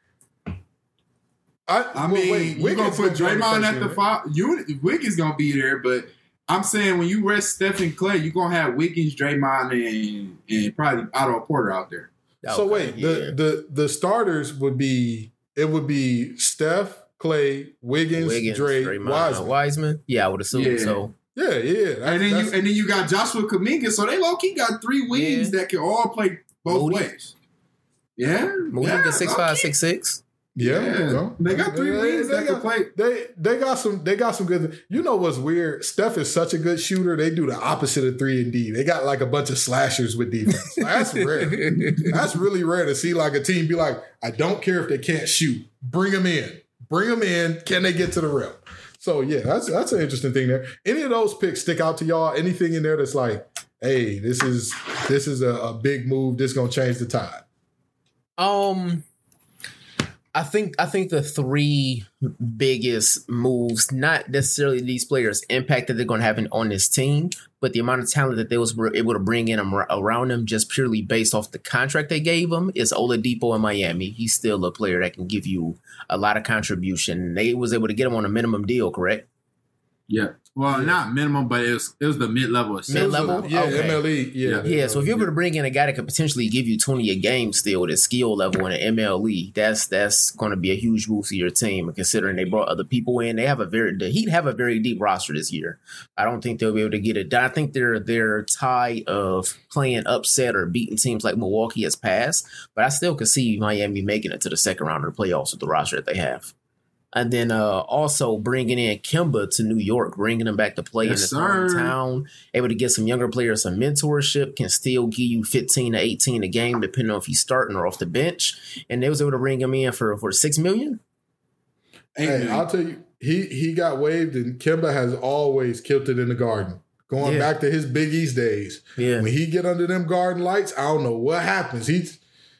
I, I well, mean, wait, you Wiggins gonna put gonna Draymond at the unit. five unit. Wiggins gonna be there, but I'm saying when you rest Stephen Klay, you are gonna have Wiggins, Draymond, and and probably Otto Porter out there. So wait, yeah. the, the the starters would be it would be Steph, Klay, Wiggins, Wiggins, Dre, Draymond, uh, Wiseman. Wiseman. Yeah, I would assume Yeah. so. Yeah, yeah. That's, And then you and then you got Joshua Kuminga, so they low key got three wings that can all play both Moody. ways. Yeah, Moody yeah, yeah, six low five, key. six six. Yeah, Yeah. you know. They got three wings that can got, play. They they got some they got some good. You know what's weird? Steph is such a good shooter. They do the opposite of three and D. They got like a bunch of slashers with defense. Like, that's rare. That's really rare to see like a team be like, I don't care if they can't shoot. Bring them in. Bring them in. Can they get to the rim? So yeah, that's that's an interesting thing there. Any of those picks stick out to y'all? Anything in there that's like, hey, this is this is a, a big move. This gonna change the tide. Um, I think I think the three biggest moves, not necessarily these players' impact that they're going to have on this team, but the amount of talent that they was were able to bring in ar- around them, just purely based off the contract they gave him, is Oladipo in Miami. He's still a player that can give you a lot of contribution. They was able to get him on a minimum deal, correct? Yeah, well, not minimum, but it was it was the mid level. Mid-level? Yeah, Okay. MLE. Yeah, Yeah, so if you're able to bring in a guy that could potentially give you 20 a game still with his skill level in an MLE, that's that's going to be a huge boost to your team. And considering they brought other people in, they have a very the Heat have a very deep roster this year. I don't think they'll be able to get it done. I think their their tie of playing upset or beating teams like Milwaukee has passed, but I still could see Miami making it to the second round of the playoffs with the roster that they have. And then uh, also bringing in Kemba to New York, bringing him back to play in Yes, his sir. hometown, able to get some younger players some mentorship, can still give you 15 to 18 a game, depending on if he's starting or off the bench. And they was able to bring him in for, for six million. Hey, I'll tell you, he he got waived, and Kemba has always killed it in the garden. Going Yeah. back to his Big East days, Yeah. when he get under them garden lights, I don't know what happens. He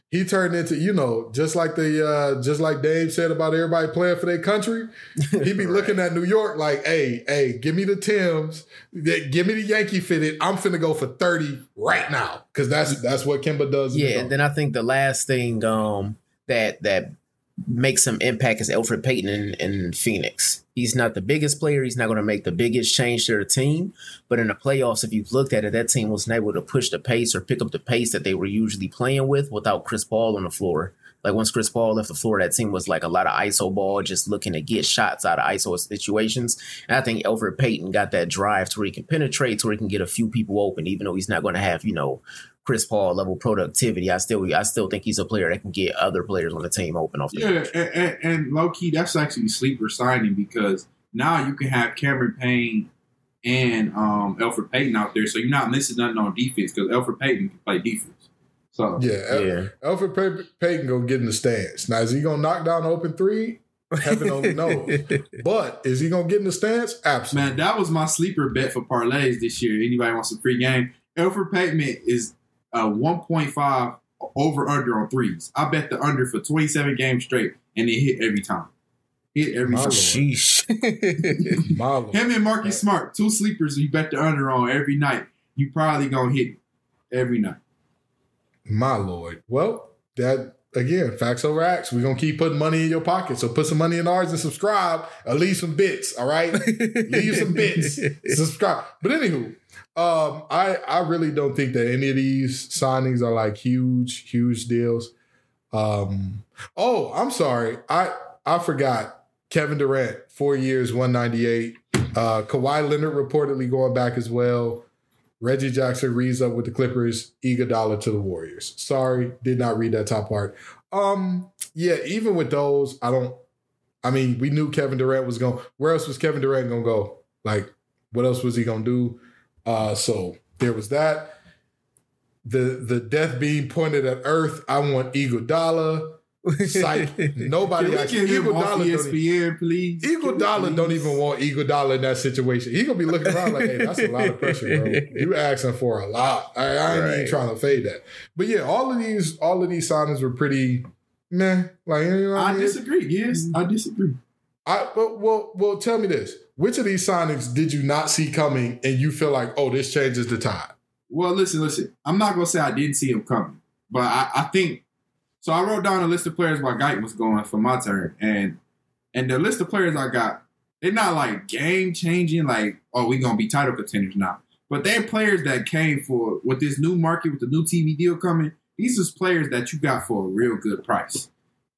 he turned into you know just like the uh just like Dave said about everybody playing for their country. He be looking at New York like, hey, hey, give me the Tims, give me the Yankee fitted. I'm finna go for thirty right now because that's that's what Kemba does. Yeah, and then I think the last thing um, that that makes some impact as Elfrid Payton in, in Phoenix. He's not the biggest player. He's not going to make the biggest change to their team. But in the playoffs, if you've looked at it, that team wasn't able to push the pace or pick up the pace that they were usually playing with without Chris Paul on the floor. Like once Chris Paul left the floor, that team was like a lot of ISO ball, just looking to get shots out of ISO situations. And I think Elfrid Payton got that drive to where he can penetrate, to where he can get a few people open, even though he's not going to have, you know, Chris Paul level productivity. I still I still think he's a player that can get other players on the team open off the Yeah, bench. and, and, and low key, that's actually sleeper signing because now you can have Cameron Payne and um, Elfrid Payton out there, so you're not missing nothing on defense because Elfrid Payton can play defense. So yeah, Al- Yeah. Alfred Pay- Payton gonna get in the stance. Now is he gonna knock down open three? Heaven only knows. But is he gonna get in the stance? Absolutely. man, that was my sleeper bet for parlays this year. Anybody wants a free game? Elfrid Payton is uh, 1.5 over under on threes. I bet the under for 27 games straight, and it hit every time. Hit every My time. Sheesh. My Lord. Him and Marcus Smart, two sleepers. You bet the under on every night. You probably gonna hit every night. My Lord. Well, that again, facts over acts. We're gonna keep putting money in your pocket. So put some money in ours and subscribe or leave some bits. All right. leave some bits. Subscribe. But anywho, um, I I really don't think that any of these signings are like huge, huge deals. Um, oh, I'm sorry. I I forgot. Kevin Durant, four years, 198. Uh Kawhi Leonard reportedly going back as well. Reggie Jackson reads up with the Clippers, Iguodala to the Warriors. Sorry, did not read that top part. Um, yeah, even with those, I don't. I mean, we knew Kevin Durant was going. Where else was Kevin Durant going to go? Like, what else was he going to do? Uh, so there was that. The the death being pointed at Earth. I want Iguodala. Psych. Nobody Can we got get him off ESPN, please? Iguodala don't even want Iguodala in that situation. He gonna be looking around like, "Hey, that's a lot of pressure, bro. You asking for a lot. I, I ain't even trying to fade that." But yeah, all of these, all of these signings were pretty meh. Like you know, I I mean? disagree. Yes, I disagree. I but well, well, tell me this: which of these signings did you not see coming, and you feel like, oh, this changes the tide? Well, listen, listen. I'm not gonna say I didn't see him coming, but I, I think so. I wrote down a list of players while Guyton was going for my turn, and and the list of players I got, they're not like game changing, like oh we gonna be title contenders now, but they're players that came for with this new market with the new TV deal coming. These is players that you got for a real good price.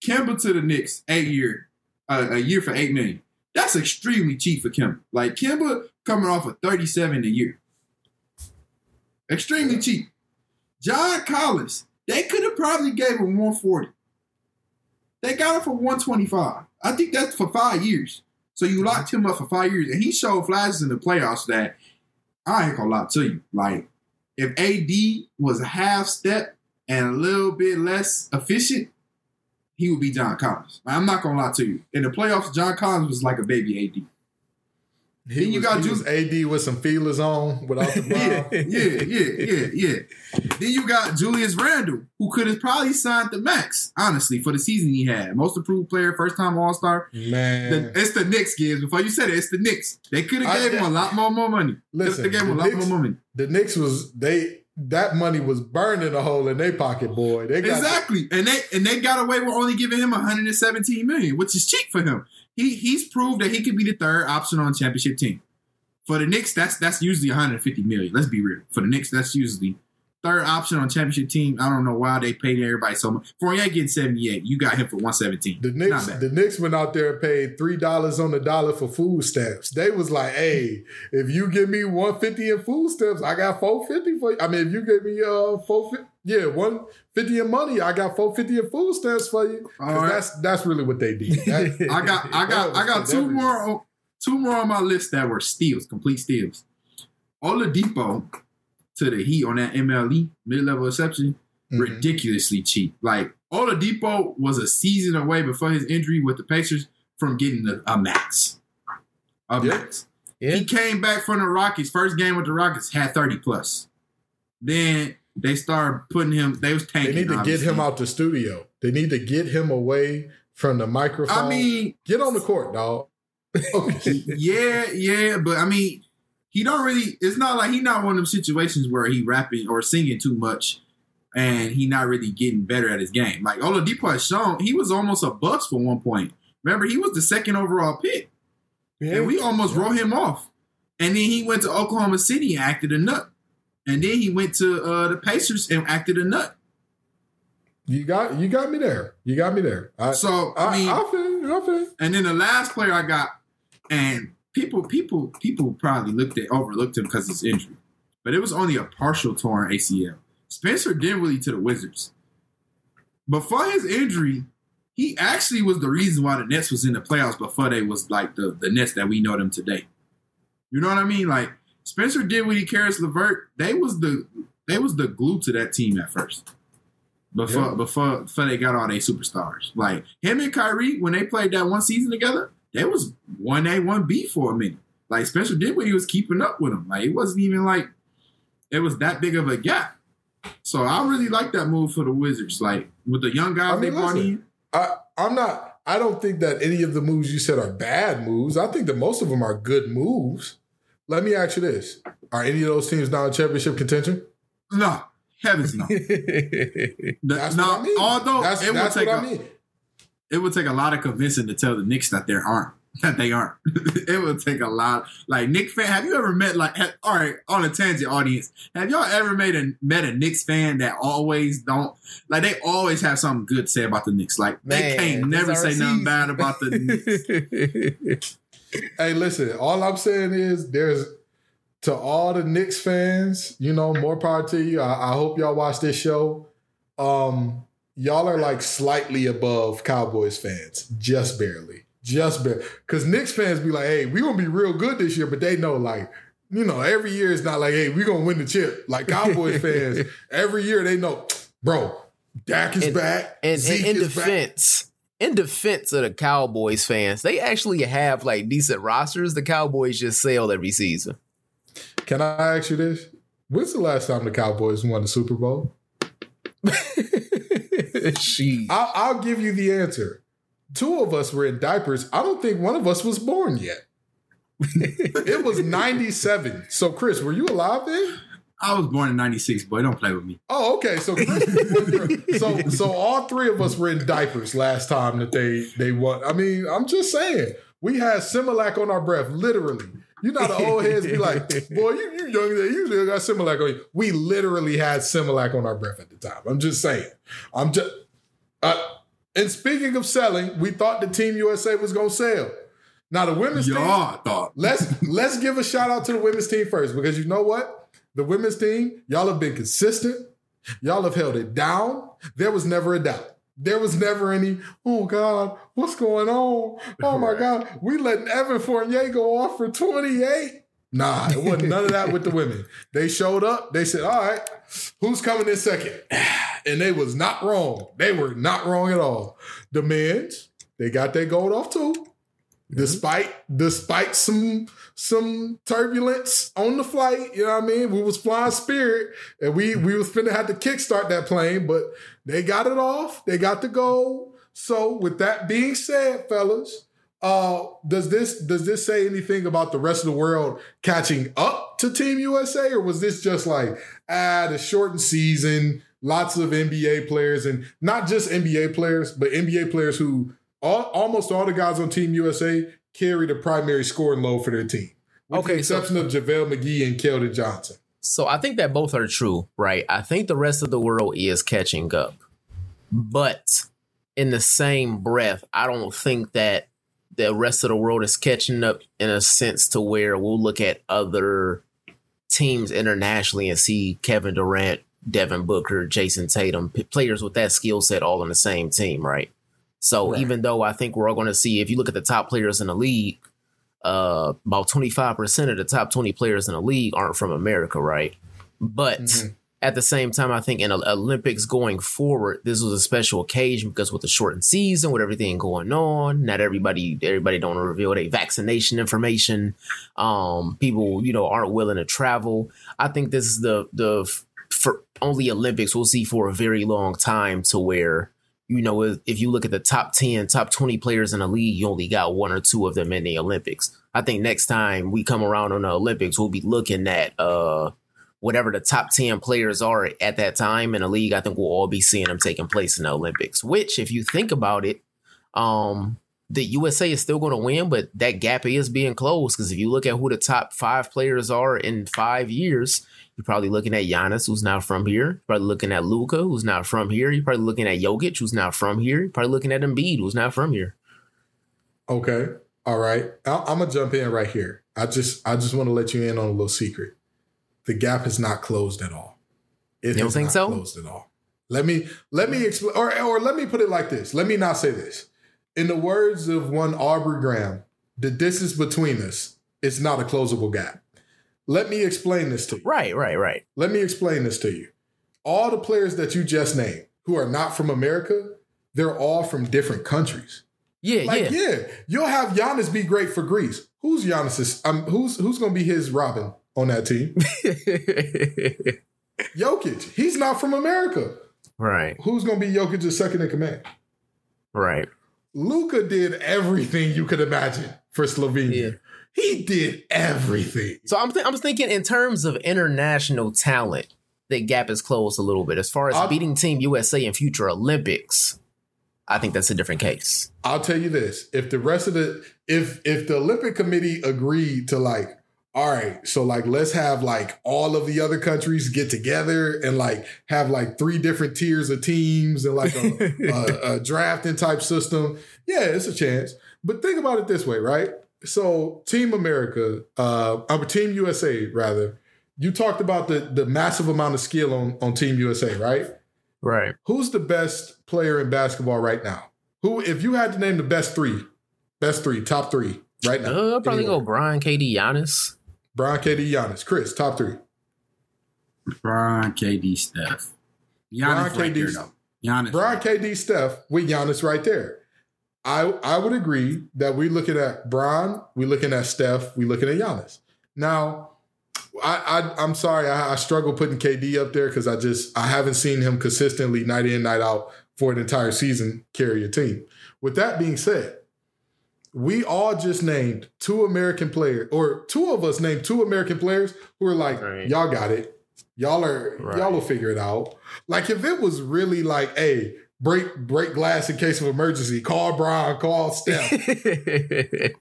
Kemba to the Knicks, eight year, uh, a year for eight million. That's extremely cheap for Kemba. Like Kemba coming off of 37 a year. Extremely cheap. John Collins, they could have probably gave him 140. They got him for 125. I think that's for five years. So you locked him up for five years, and he showed flashes in the playoffs that I ain't gonna lie to you. Like, if AD was a half step and a little bit less efficient, he would be John Collins. I'm not gonna lie to you. In the playoffs, John Collins was like a baby AD. He Then you was, got he Ju- was AD with some feelers on without the yeah, ball. yeah, yeah, yeah, yeah. Then you got Julius Randle, who could have probably signed the max, honestly, for the season he had. Most improved player, first time All Star. Man, It's the Knicks, Gibbs. Before you said it, it's the Knicks. They could have gave him a lot more, more money. Listen, they gave him the a lot Knicks- more money. the Knicks was they that money was burning a hole in their pocket, boy. They got Exactly, and they and they got away with only giving him 117 million, which is cheap for him. He he's proved that he could be the third option on championship team. For the Knicks, that's that's usually 150 million. Let's be real. For the Knicks, that's usually third option on championship team. I don't know why they paid everybody so much. Fournier getting 78, you got him for 117. The Not Knicks, the Knicks went out there and paid three dollars on the dollar for food stamps. They was like, "Hey, if you give me one fifty in food stamps, I got four fifty for you. I mean, if you give me uh four fifty, yeah, one fifty in money, I got four fifty in food stamps for you. right. That's that's really what they did. I got I got I got two more two more on my list that were steals, complete steals. Oladipo to the Heat on that MLE mid level exception, Mhm. ridiculously cheap. Like Oladipo was a season away before his injury with the Pacers from getting a, a max, a Yeah. max. Yeah. He came back from the Rockies. First game with the Rockets had thirty plus. Then they started putting him. They was They need to get him out the studio. They need to get him away from the microphone. I mean, get on the court, dog. Yeah, yeah, but I mean, he don't really. It's not like he not one of them situations where he rapping or singing too much, and he not really getting better at his game. Like Oladipo has shown, he was almost a bust for one point. Remember, he was the second overall pick, and we almost wrote him off. And then he went to Oklahoma City and acted a nut, and then he went to uh, the Pacers and acted a nut. You got you got me there. You got me there. I, So I, I mean, I feel I feel. And then the last player I got, and people, people, people probably looked at overlooked him because his injury, but it was only a partial torn ACL. Spencer Dinwiddie to the Wizards. Before his injury, he actually was the reason why the Nets was in the playoffs before they was like the, the Nets that we know them today. You know what I mean? Like Spencer Dinwiddie, Caris LeVert, they was the they was the glue to that team at first. Before Yeah. before before they got all their superstars. Like him and Kyrie, when they played that one season together, they was one A, one B for a minute. Like Spencer Dinwiddie was keeping up with him. Like it wasn't even like it was that big of a gap. So I really like that move for the Wizards. Like with the young guys I mean, they brought in. I, I'm not. I don't think that any of the moves you said are bad moves. I think that most of them are good moves. Let me ask you this: Are any of those teams now in championship contention? No. Heavens no. That's no, I mean. Although that's, it would that's take what a, I mean. It would take a lot of convincing to tell the Knicks that there aren't that they aren't. it would take a lot. Like Nick fan, have you ever met like? ha- all right, on a tangent, audience, have y'all ever made a met a Knicks fan that always don't like? They always have something good to say about the Knicks. Like they can't never say our nothing bad about the Knicks. Hey, listen, all I'm saying is there's to all the Knicks fans, you know, more power to you. I, I hope y'all watch this show. Um, y'all are like slightly above Cowboys fans, just barely. Just barely. Because Knicks fans be like, hey, we're gonna be real good this year, but they know like you know, every year it's not like, hey, we're gonna win the chip. Like Cowboys fans, every year they know, bro, Dak is And- back. And, and in is back. defense, in defense of the Cowboys fans, they actually have like decent rosters. The Cowboys just sell every season. Can I ask you this? When's the last time the Cowboys won the Super Bowl? she I'll, I'll give you the answer. Two of us were in diapers. I don't think one of us was born yet. it was 97. So, Chris, were you alive then? I was born in '96, boy. Don't play with me. Oh, okay. So, Chris, so, so all three of us were in diapers last time that they they won. I mean, I'm just saying, we had Similac on our breath, literally. You know, the old heads be like, "Boy, you you young, you still got Similac on you." We literally had Similac on our breath at the time. I'm just saying. I'm just. Uh, and speaking of selling, we thought the Team USA was gonna sell. Now the women's team. Y'all thought Let's let's give a shout out to the women's team first because you know what? The women's team, y'all have been consistent. Y'all have held it down. There was never a doubt. There was never any, oh God, what's going on? Oh my God, we letting Evan Fournier go off for 28. Nah, it wasn't none of that with the women. They showed up, they said, all right, who's coming in second? And they was not wrong. They were not wrong at all. The men's, they got their gold off too despite despite some some turbulence on the flight. You know what I mean? We was flying Spirit, and we we was finna have to kickstart that plane, but they got it off. They got the goal. So with that being said, fellas, uh, does this does this say anything about the rest of the world catching up to Team USA, or was this just like ah the shortened season? Lots of NBA players, and not just NBA players, but NBA players who all, almost all the guys on Team USA carry the primary scoring load for their team. With Okay, the so- exception of JaVale McGee and Keldon Johnson. So I think that both are true, right? I think the rest of the world is catching up. But in the same breath, I don't think that the rest of the world is catching up in a sense to where we'll look at other teams internationally and see Kevin Durant, Devin Booker, Jayson Tatum, p- players with that skill set all on the same team, right? So Right. even though I think we're all going to see, if you look at the top players in the league, uh, about 25% of the top 20 players in the league aren't from America, right? But Mhm. at the same time, I think in Olympics going forward, this was a special occasion because with the shortened season, with everything going on, not everybody everybody don't reveal their vaccination information. Um, people, you know, aren't willing to travel. I think this is the the for only Olympics we'll see for a very long time to where you know, if if you look at the top 10, top 20 players in the league, you only got one or two of them in the Olympics. I think next time we come around on the Olympics, we'll be looking at uh whatever the top 10 players are at that time in the league. I think we'll all be seeing them taking place in the Olympics, which if you think about it, um the USA is still going to win, but that gap is being closed because if you look at who the top five players are in five years, you're probably looking at Giannis, who's not from here. You're probably looking at Luka, who's not from here. You're probably looking at Jokic, who's not from here. You're probably looking at Embiid, who's not from here. Okay. All right. I- I'm gonna jump in right here. I just I just want to let you in on a little secret. The gap is not closed at all. It don't think not so? closed at all. Let me let me explain or or let me put it like this. Let me not say this. In the words of one Aubrey Graham, the distance between us is not a closable gap. Let me explain this to you. Right, right, right. Let me explain this to you. All the players that you just named who are not from America, they're all from different countries. Yeah, Like, yeah. yeah. you'll have Giannis be great for Greece. Who's Giannis's? Um, who's who's gonna be his Robin on that team? Jokic. He's not from America. right, Who's gonna be Jokic's second in command? right. Luka did everything you could imagine for Slovenia. Yeah. He did everything. So I'm th- I'm thinking in terms of international talent, the gap is closed a little bit. As far as I'll- beating Team USA in future Olympics, I think that's a different case. I'll tell you this: if the rest of the if if the Olympic Committee agreed to like, all right, so like let's have like all of the other countries get together and like have like three different tiers of teams and like a, a, a drafting type system. Yeah, it's a chance. But think about it this way, right? So Team America, uh, uh Team USA rather. You talked about the the massive amount of skill on on Team USA, right? Right. Who's the best player in basketball right now? Who, if you had to name the best three, best three, top three right now? Uh, I'll probably Anywhere. go Bron, KD, Giannis. Bron, KD, Giannis, Chris, top three. Bron, KD, Steph. Giannis Bron, right there though. Giannis. Bron, KD, Steph with Giannis right there. I I would agree that we're looking at Bron, we're looking at Steph, we're looking at Giannis. Now, I, I I'm sorry, I, I struggle putting KD up there because I just I haven't seen him consistently night in night out for an entire season carry a team. With that being said, we all just named two American players, or two of us named two American players who are like, Right. y'all got it. Y'all are Right. y'all will figure it out. Like if it was really like, hey, break break glass in case of emergency, call Bron, call Steph.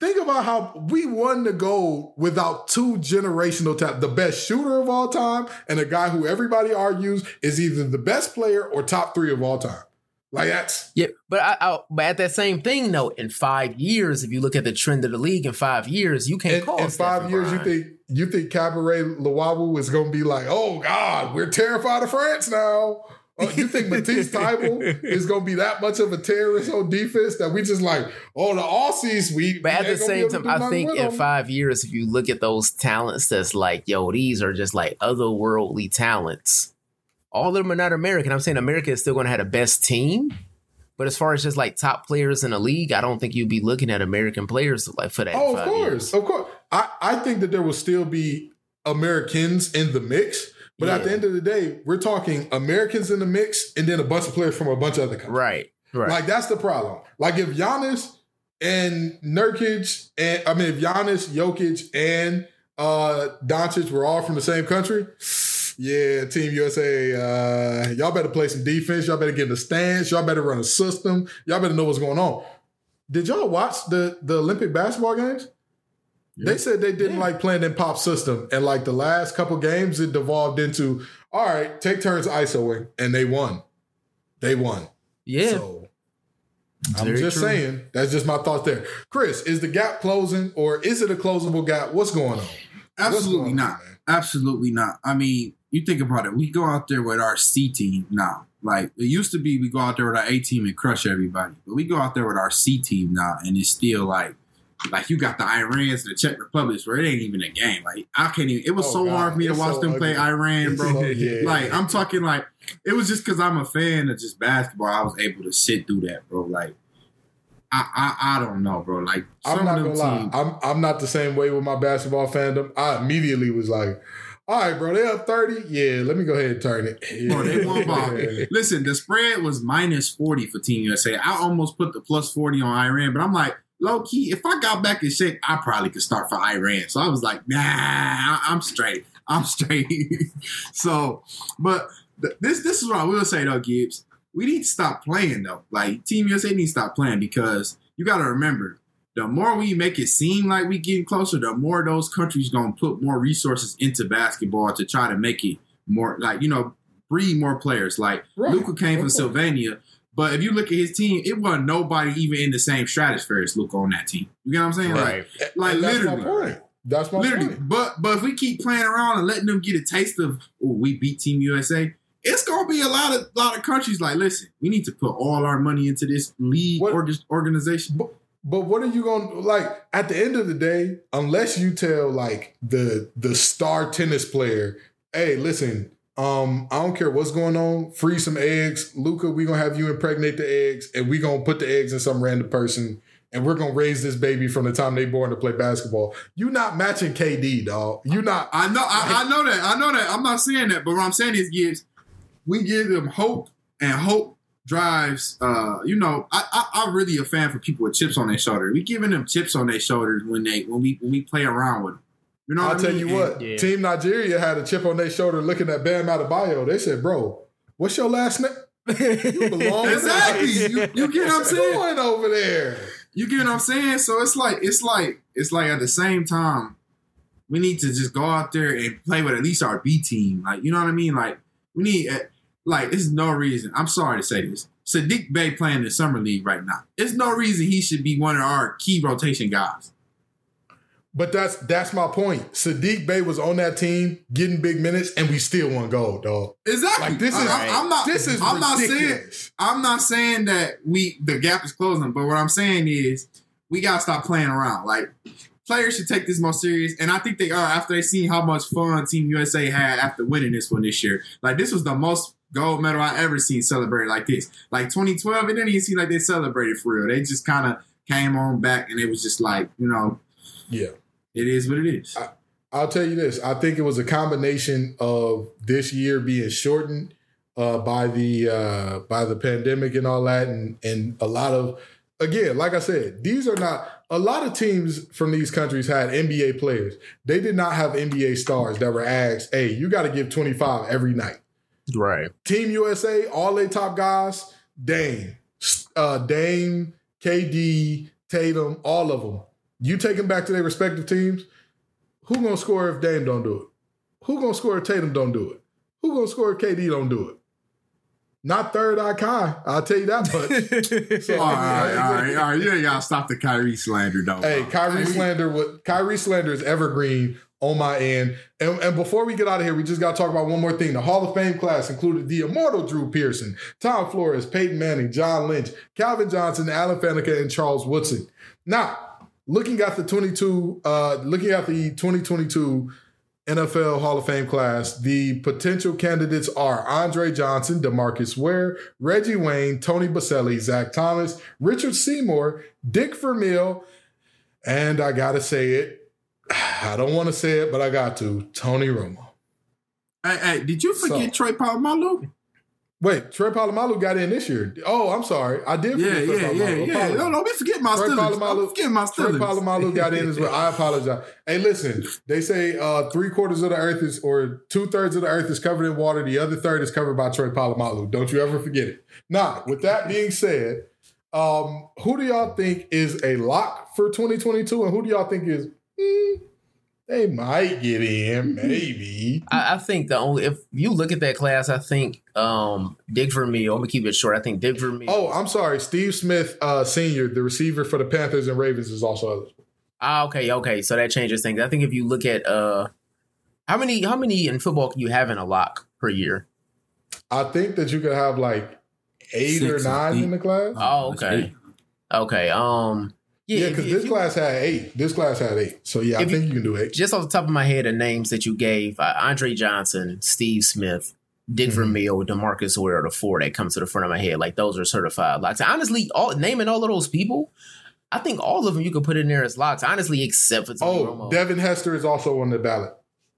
Think about how we won the gold without two generational talent. The best shooter of all time and a guy who everybody argues is either the best player or top three of all time. Like that's Yeah, but I, I, but at that same thing though, in five years, if you look at the trend of the league in five years, you can't in, call in Steph five years. You think you think Cabaret Lawawu is going to be like, oh God, we're terrified of France now. Oh, you think Matisse Thybulle is going to be that much of a terrorist on defense that we just like, oh, the Aussies, we. But at the ain't gonna be same time, I think in five years, if you look at those talents, that's like, yo, these are just like otherworldly talents. All of them are not American. I'm saying America is still going to have the best team. But as far as just like top players in the league, I don't think you'd be looking at American players like for that. Oh, of course, years. of course. I, I think that there will still be Americans in the mix, but at the end of the day, we're talking Americans in the mix and then a bunch of players from a bunch of other countries. Right. Right. Like that's the problem. Like if Giannis and Nurkic and I mean if Giannis, Jokic, and uh Doncic were all from the same country, yeah, Team USA, uh, y'all better play some defense. Y'all better get in the stance. Y'all better run a system. Y'all better know what's going on. Did y'all watch the the Olympic basketball games? They said they didn't Yeah. like playing in pop system, and like the last couple games, it devolved into all right, take turns ISOing, and they won. They won. yeah. So I'm Very just true. saying. That's just my thoughts there. Chris, is the gap closing or is it a closable gap? What's going on? Absolutely going not. man? Absolutely not. I mean, you think about it. We go out there with our C team now. Like it used to be, we go out there with our A team and crush everybody. But we go out there with our C team now, and it's still like, like you got the Irans and the Czech Republics, where it ain't even a game. Like I can't even. It was Oh, so God. hard for me to watch so them play. Iran, bro. so- yeah. Like I'm talking like it was just because I'm a fan of just basketball. I was able to sit through that, bro. Like I I, I don't know, bro. Like I'm not gonna them lie. I'm I'm not the same way with my basketball fandom. I immediately was like, all right, bro, they up 30. Yeah, let me go ahead and turn it. Bro, they won by. Listen, the spread was minus 40 for Team USA. I almost put the plus 40 on Iran, but I'm like, low key, if I got back in shape, I probably could start for Iran. So I was like, nah, I- I'm straight. I'm straight. so, but th- this this is what I will say though, Gibbs. We need to stop playing though. Like Team USA needs to stop playing because you got to remember, the more we make it seem like we getting closer, the more those countries gonna put more resources into basketball to try to make it more like you know breed more players. Like Right. Luka came from. Sylvania, but if you look at his team, it wasn't nobody even in the same stratosphere as Luka on that team. You get what I'm saying? Like, Right. like And that's literally. my point. That's my literally. point. But but if we keep playing around and letting them get a taste of oh, we beat Team USA, it's gonna be a lot of lot of countries like, listen, we need to put all our money into this league What- org- organization. But what are you going to like at the end of the day, unless you tell like the the star tennis player, hey, listen, um, I don't care what's going on, Free some eggs. Luka, we gonna have you impregnate the eggs, and we gonna put the eggs in some random person, and we're gonna raise this baby from the time they born to play basketball. You not matching KD, dog. You not I know, I, I know that, I know that. I'm not saying that, but what I'm saying is, gives we give them hope, and hope drives. Uh, you know, I, I I'm really a fan for people with chips on their shoulder. We giving them chips on their shoulders when they when we when we play around with them. You know I'll what tell mean? you what. Yeah. Team Nigeria had a chip on their shoulder looking at Bam Adebayo. They said, "Bro, what's your last name?" You belong with Exactly. You, you get what I'm saying? going over there? You get what I'm saying? So it's like it's like it's like at the same time, we need to just go out there and play with at least our B team. Like you know what I mean? Like we need uh, like there's no reason. I'm sorry to say this. Saddiq Bey playing the summer league right now. There's no reason he should be one of our key rotation guys. But that's that's my point. Saddiq Bey was on that team getting big minutes, and we still won gold, dog. Exactly. Like this is I, am not. this is I'm not saying. ridiculous. I'm not saying that we the gap is closing, but what I'm saying is we gotta stop playing around. Like players should take this more serious, and I think they are after they seen how much fun Team USA had after winning this one this year. Like this was the most gold medal I ever seen celebrated like this. Like 2012, it didn't even seem like they celebrated for real. They just kind of came on back, and it was just like you know, Yeah. It is what it is. I'll tell you this. I think it was a combination of this year being shortened uh, by the uh, by the pandemic and all that, and and a lot of again, like I said, these are not a lot of teams from these countries had NBA players. They did not have NBA stars that were asked, "Hey, you got to give twenty five every night." Right. Team USA, all their top guys, Dame, uh, Dame, KD, Tatum, all of them. You take them back to their respective teams. Who gonna score if Dame don't do it? Who gonna score if Tatum don't do it? Who gonna score if KD don't do it? Not third eye Kai. I'll tell you that much. So, all right, I all mean, right, all right. You ain't gotta stop the Kyrie slander though. Hey, bro. Kyrie slander. What Kyrie slander is evergreen on my end. And, and before we get out of here, we just got to talk about one more thing. The Hall of Fame class included the immortal Drew Pearson, Tom Flores, Peyton Manning, John Lynch, Calvin Johnson, Alan Faneca, and Charles Woodson. Now, looking at the 22, uh, looking at the 2022 NFL Hall of Fame class, the potential candidates are Andre Johnson, Demarcus Ware, Reggie Wayne, Tony Boselli, Zach Thomas, Richard Seymour, Dick Vermeil, and I gotta say it. I don't want to say it, but I got to. Tony Romo. Hey, hey, did you forget So- Troy Polamalu? Wait, Trey Polamalu got in this year. Oh, I'm sorry. I did Yeah, forget Trey yeah, Polamalu. yeah, yeah. Apologies. No, don't be forgetting my Troy Steelers. Polamalu- forgetting my Trey Steelers. Polamalu got in as well. I apologize. Hey, listen, they say uh, three quarters of the earth is, or two thirds of the earth is covered in water. The other third is covered by Trey Polamalu. Don't you ever forget it. Now, with that being said, um, who do y'all think is a lock for 2022, and who do y'all think is hmm, they might get in, maybe? I, I think the only if you look at that class, I think um Dick Vermeil. I'm gonna keep it short. I think Dick Vermeil. Oh, I'm sorry, Steve Smith, uh, senior, the receiver for the Panthers and Ravens, is also eligible. Ah, okay, okay. So that changes things. I think if you look at uh how many how many in football can you have in a lock per year? I think that you could have like eight Six, or nine think. in the class. Oh, okay. Okay. Um Yeah, yeah, because if this you- class had eight. This class had eight. So yeah, I If you- think you can do eight. just off the top of my head, the names that you gave, uh, Andre Johnson, Steve Smith, Dick Mhm. Vermeil, Demarcus Ware the four that comes to the front of my head. Like those are certified locks. Honestly, all naming all of those people, I think all of them you could put in there as locks. Honestly, except for Tony Oh, Romo. Devin Hester is also on the ballot.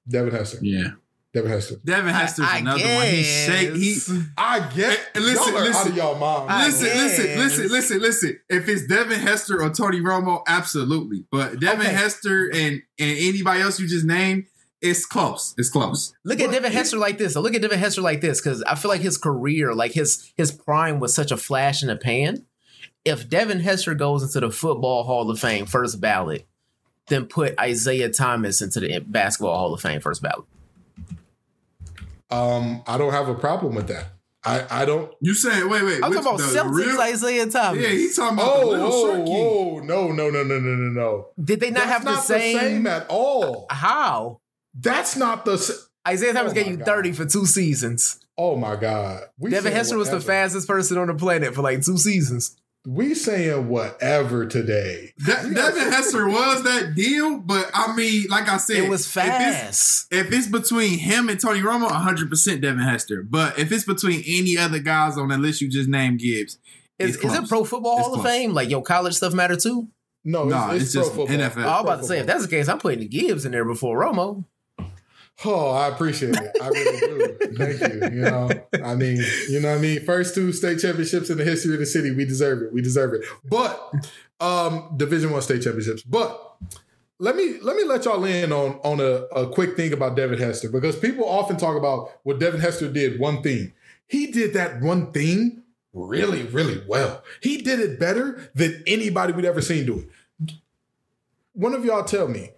Devin Hester. Yeah. Devin Hester. Devin Hester's I another one. He shake. He guess. I get. And listen, y'all are out listen. of y'all mind. Listen, listen, listen, listen, listen. If it's Devin Hester or Tony Romo, absolutely. But Devin Okay. Hester and and anybody else you just named, it's close. It's close. Look at What Devin if- Hester like this. So look at Devin Hester like this because I feel like his career, like his his prime, was such a flash in the pan. If Devin Hester goes into the Football Hall of Fame first ballot, then put Isaiah Thomas into the Basketball Hall of Fame first ballot. Um, I don't have a problem with that. I, I don't. You saying wait, wait. I'm talking about the Celtics real- Isaiah Thomas. Yeah, he's talking about the Oh, little oh, oh, no, no, no, no, no, no, no. Did they not That's have the not same? at all. How? That's not the. sa- Isaiah Thomas Oh gave you God. 30 for two seasons. Oh my God. We Devin Hester was the fastest person on the planet for like two seasons. We saying whatever today. De- Devin Hester was that deal, but I mean, like I said, It was if it's- fast. If it's between him and Tony Romo, 100% Devin Hester. But if it's between any other guys on that list you just named Gibbs, Is, it's is it. Pro Football It's Hall of. Fame? Like, yo, college stuff matter too? No, it's, Nah, it's, it's pro just football. NFL. It's Oh, I'm about to say, if that's the case, I'm putting Gibbs in there before Romo. Oh, I appreciate it. I really do. Thank you. You know, I mean, you know what I mean? First two state championships in the history of the city. We deserve it. We deserve it. But um Division One state championships. But let me let me let y'all in on on a, a quick thing about Devin Hester because people often talk about what Devin Hester did one thing. He did that one thing really, really well. He did it better than anybody we'd ever seen do it. One of y'all tell me,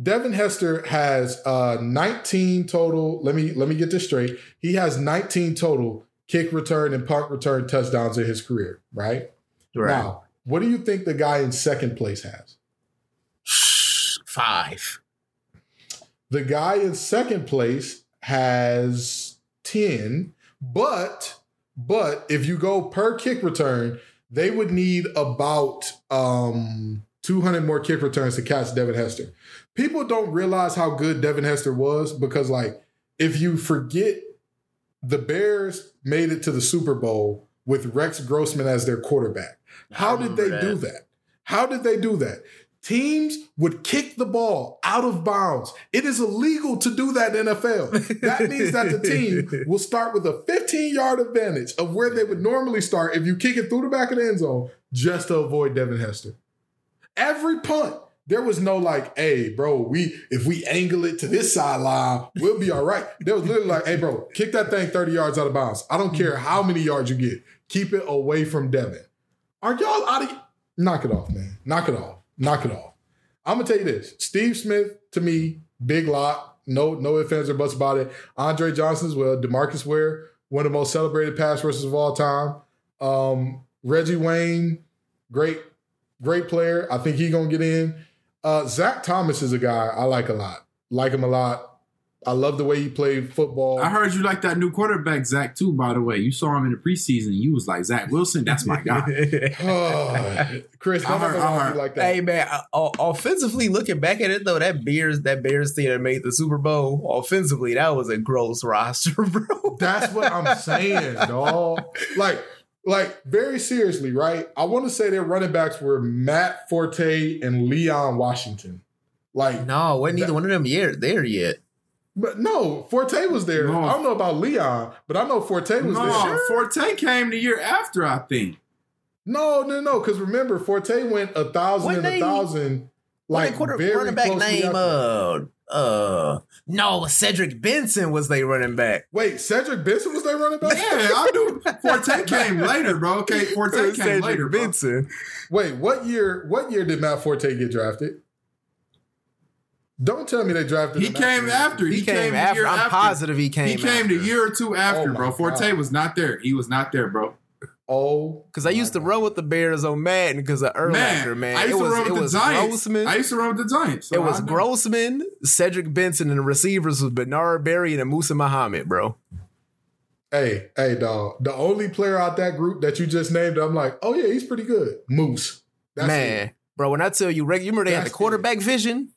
Devin Hester has uh 19 total. Let me let me get this straight. He has 19 total kick return and punt return touchdowns in his career, right? Right. Now, what do you think the guy in second place has? Five. The guy in second place has 10, but but if you go per kick return, they would need about um 200 more kick returns to catch Devin Hester. People don't realize how good Devin Hester was because like if you forget the Bears made it to the Super Bowl with Rex Grossman as their quarterback. How did they remember do that. that? How did they do that? Teams would kick the ball out of bounds. It is illegal to do that in NFL. That means that the team will start with a 15 yard advantage of where they would normally start if you kick it through the back of the end zone just to avoid Devin Hester. Every punt, there was no like, hey, bro, we if we angle it to this sideline, we'll be all right. There was literally like, hey, bro, kick that thing 30 yards out of bounds. I don't care how many yards you get. Keep it away from Devin. Are y'all out of knock it off, man. Knock it off. Knock it off. I'm gonna tell you this. Steve Smith, to me, big lock. No, no ands, or buts about it. Andre Johnson as well. Demarcus Ware, one of the most celebrated pass rushers of all time. Um, Reggie Wayne, great, great player. I think he gonna get in. Uh, Zach Thomas is a guy I like a lot. Like him a lot. I love the way he played football. I heard you like that new quarterback, Zach, too, by the way. You saw him in the preseason. You was like, Zach Wilson, that's my guy. Oh, Chris, I don't heard- I heard. like that. Hey man, uh, o- offensively looking back at it though, that Bears that Bears team that made the Super Bowl offensively, that was a gross roster, bro. That's what I'm saying, dog. Like, like very seriously, right? I want to say their running backs were Matt Forte and Leon Washington. Like, No, wasn't either one of them yet there yet. but no, Forte was there. No. I don't know about Leon, but I know Forte was no, there. Forte came the year after, I think. No, no, no. Because remember, Forte went a thousand What and a thousand. What Like they quarter, very running back closely name? after. Uh, uh, no, Cedric Benson was they running back. Wait, Cedric Benson was they running back? Yeah, I do. Forte came later, bro. Okay, Forte came Cedric later, bro. Benson. Wait, what year? What year did Matt Forte get drafted? Don't tell me they drafted. He came after. He, came, the after. I'm positive he came. He came after. the year or two after, Oh bro. Forte God. was not there. He was not there, bro. Oh, Because I used to my run with the Bears on Madden because of Urlacher, man. I used it to was, run it with the was Giants. Grossman. I used to run with the Giants. so it was Grossman, Cedric Benson, and the receivers was Bernard Berrian and Muhsin Muhammad, bro. Hey, hey, dog. The only player out that group that you just named, I'm like, oh yeah, he's pretty good. Moose. That's man, it. bro, when I tell you, reg- you remember they had the That's it. quarterback vision?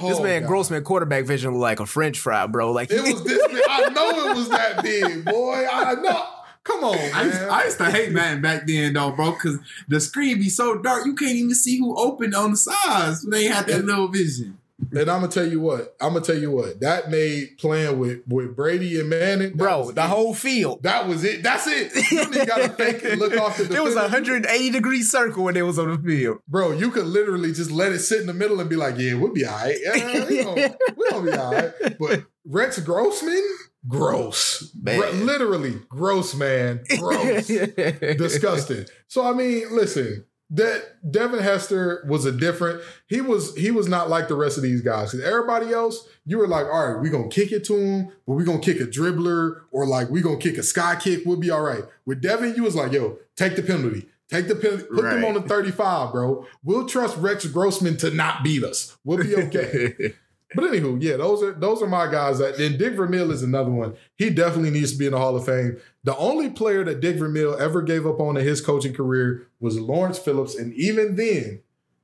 this Oh, man, God. Grossman, quarterback vision looked like a French fry, bro. Like It was this big. I know it was that big, boy. I know. Come on, man. I used, I used to hate Madden back then, though, bro, because the screen be so dark you can't even see who opened on the sides when they had that little vision. and I'm gonna tell you what. I'm gonna tell you what. That made playing with with Brady and Manning, bro, the it. whole field. That was it. That's it. You gotta fake it. Look off the. It was a 180 degree circle when it was on the field. Bro, you could literally just let it sit in the middle and be like, "Yeah, we'll be all right. Yeah, we gonna, we gonna be all right." But Rex Grossman, gross, Man. Re- literally gross, man, gross, disgusting. So I mean, listen, that Devin Hester was a different. He was he was not like the rest of these guys. 'Cause everybody else, you were like, all right, we gonna kick it to him, but we gonna kick a dribbler or like we gonna kick a sky kick. We'll be all right. With Devin, you was like, yo, take the penalty. Take the penalty. Put them on the 35, bro. We'll trust Rex Grossman to not beat us. We'll be okay. But anywho, yeah, those are those are my guys. That then Dick Vermeil is another one. He definitely needs to be in the Hall of Fame. The only player that Dick Vermeil ever gave up on in his coaching career was Lawrence Phillips, and even then,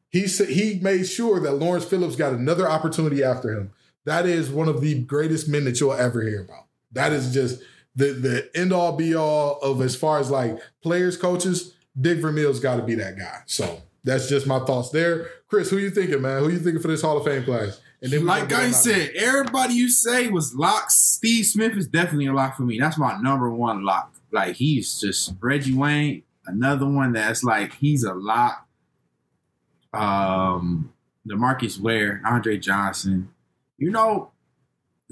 he said he made sure that Lawrence Phillips got another opportunity after him. That is one of the greatest men that you'll ever hear about. That is just the the end all be all of as far as like players, coaches. Dick Vermeil's got to be that guy. So that's just my thoughts there. Chris, who you thinking, man? Who you thinking for this Hall of Fame class? And we like I said, everybody you say was locks. Steve Smith is definitely a lock for me. That's my number one lock. Like he's just Reggie Wayne, another one that's like he's a lock. Um, Demarcus Ware, Andre Johnson. You know,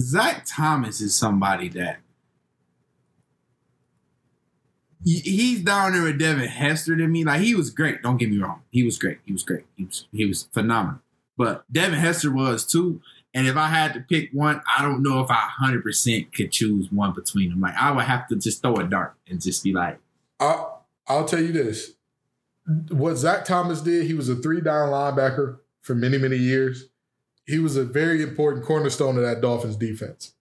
Zach Thomas is somebody that he's down there with Devin Hester to me. Like he was great. Don't get me wrong. He was great. He was great. He was he was phenomenal. But Devin Hester was too. And if I had to pick one, I don't know if I 100% could choose one between them. Like I would have to just throw a dart and just be like, I'll, I'll tell you this. What Zach Thomas did, he was a three down linebacker for many, many years. He was a very important cornerstone of that Dolphins defense.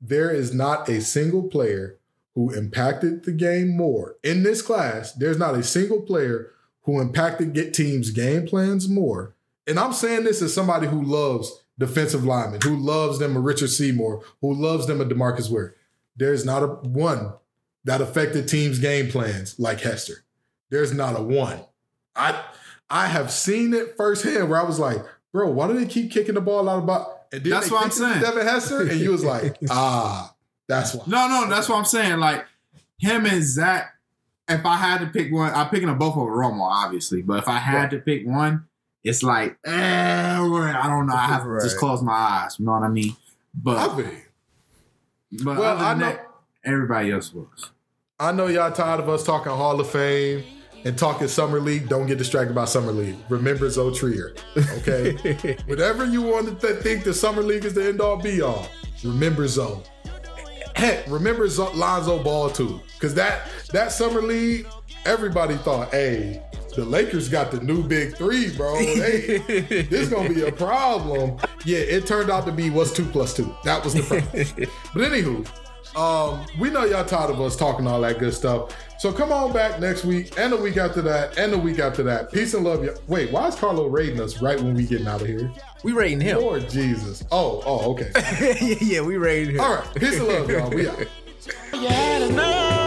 There is not a single player who impacted the game more in this class. There's not a single player who impacted get teams' game plans more. And I'm saying this as somebody who loves defensive linemen, who loves them a Richard Seymour, who loves them a Demarcus Ware. There's not a one that affected teams' game plans like Hester. There's not a one. I I have seen it firsthand where I was like, bro, why do they keep kicking the ball out of box? And That's they what I'm kicked it to saying. Devin Hester, and you was like, ah, that's why. No, no, that's what I'm saying. Like him and Zach. If I had to pick one, I'm picking them both over Romo, obviously. But if I had Right. to pick one, it's like eh, I don't know. I have to just close my eyes. You know what I mean? But I mean, but well, I know that, everybody else was. I know y'all tired of us talking Hall of Fame and talking Summer League. Don't get distracted by Summer League. Remember Zoe Trier. Okay? Whatever you want to th- think the Summer League is the end all be all, remember Zoe. Heck, remember Zo- Lonzo Ball too. Cause that that Summer League, everybody thought, hey, the Lakers got the new big three, bro. Hey, this gonna be a problem. Yeah, it turned out to be what's two plus two. That was the problem. but anywho, um, we know y'all tired of us talking all that good stuff. So come on back next week and the week after that and the week after that. Peace and love. you Wait, why is Carlo raiding us right when we getting out of here? We rating him. Lord Jesus. Oh, oh, okay. yeah, yeah, we rating him. All right. Peace and love, y'all. We out. You had enough.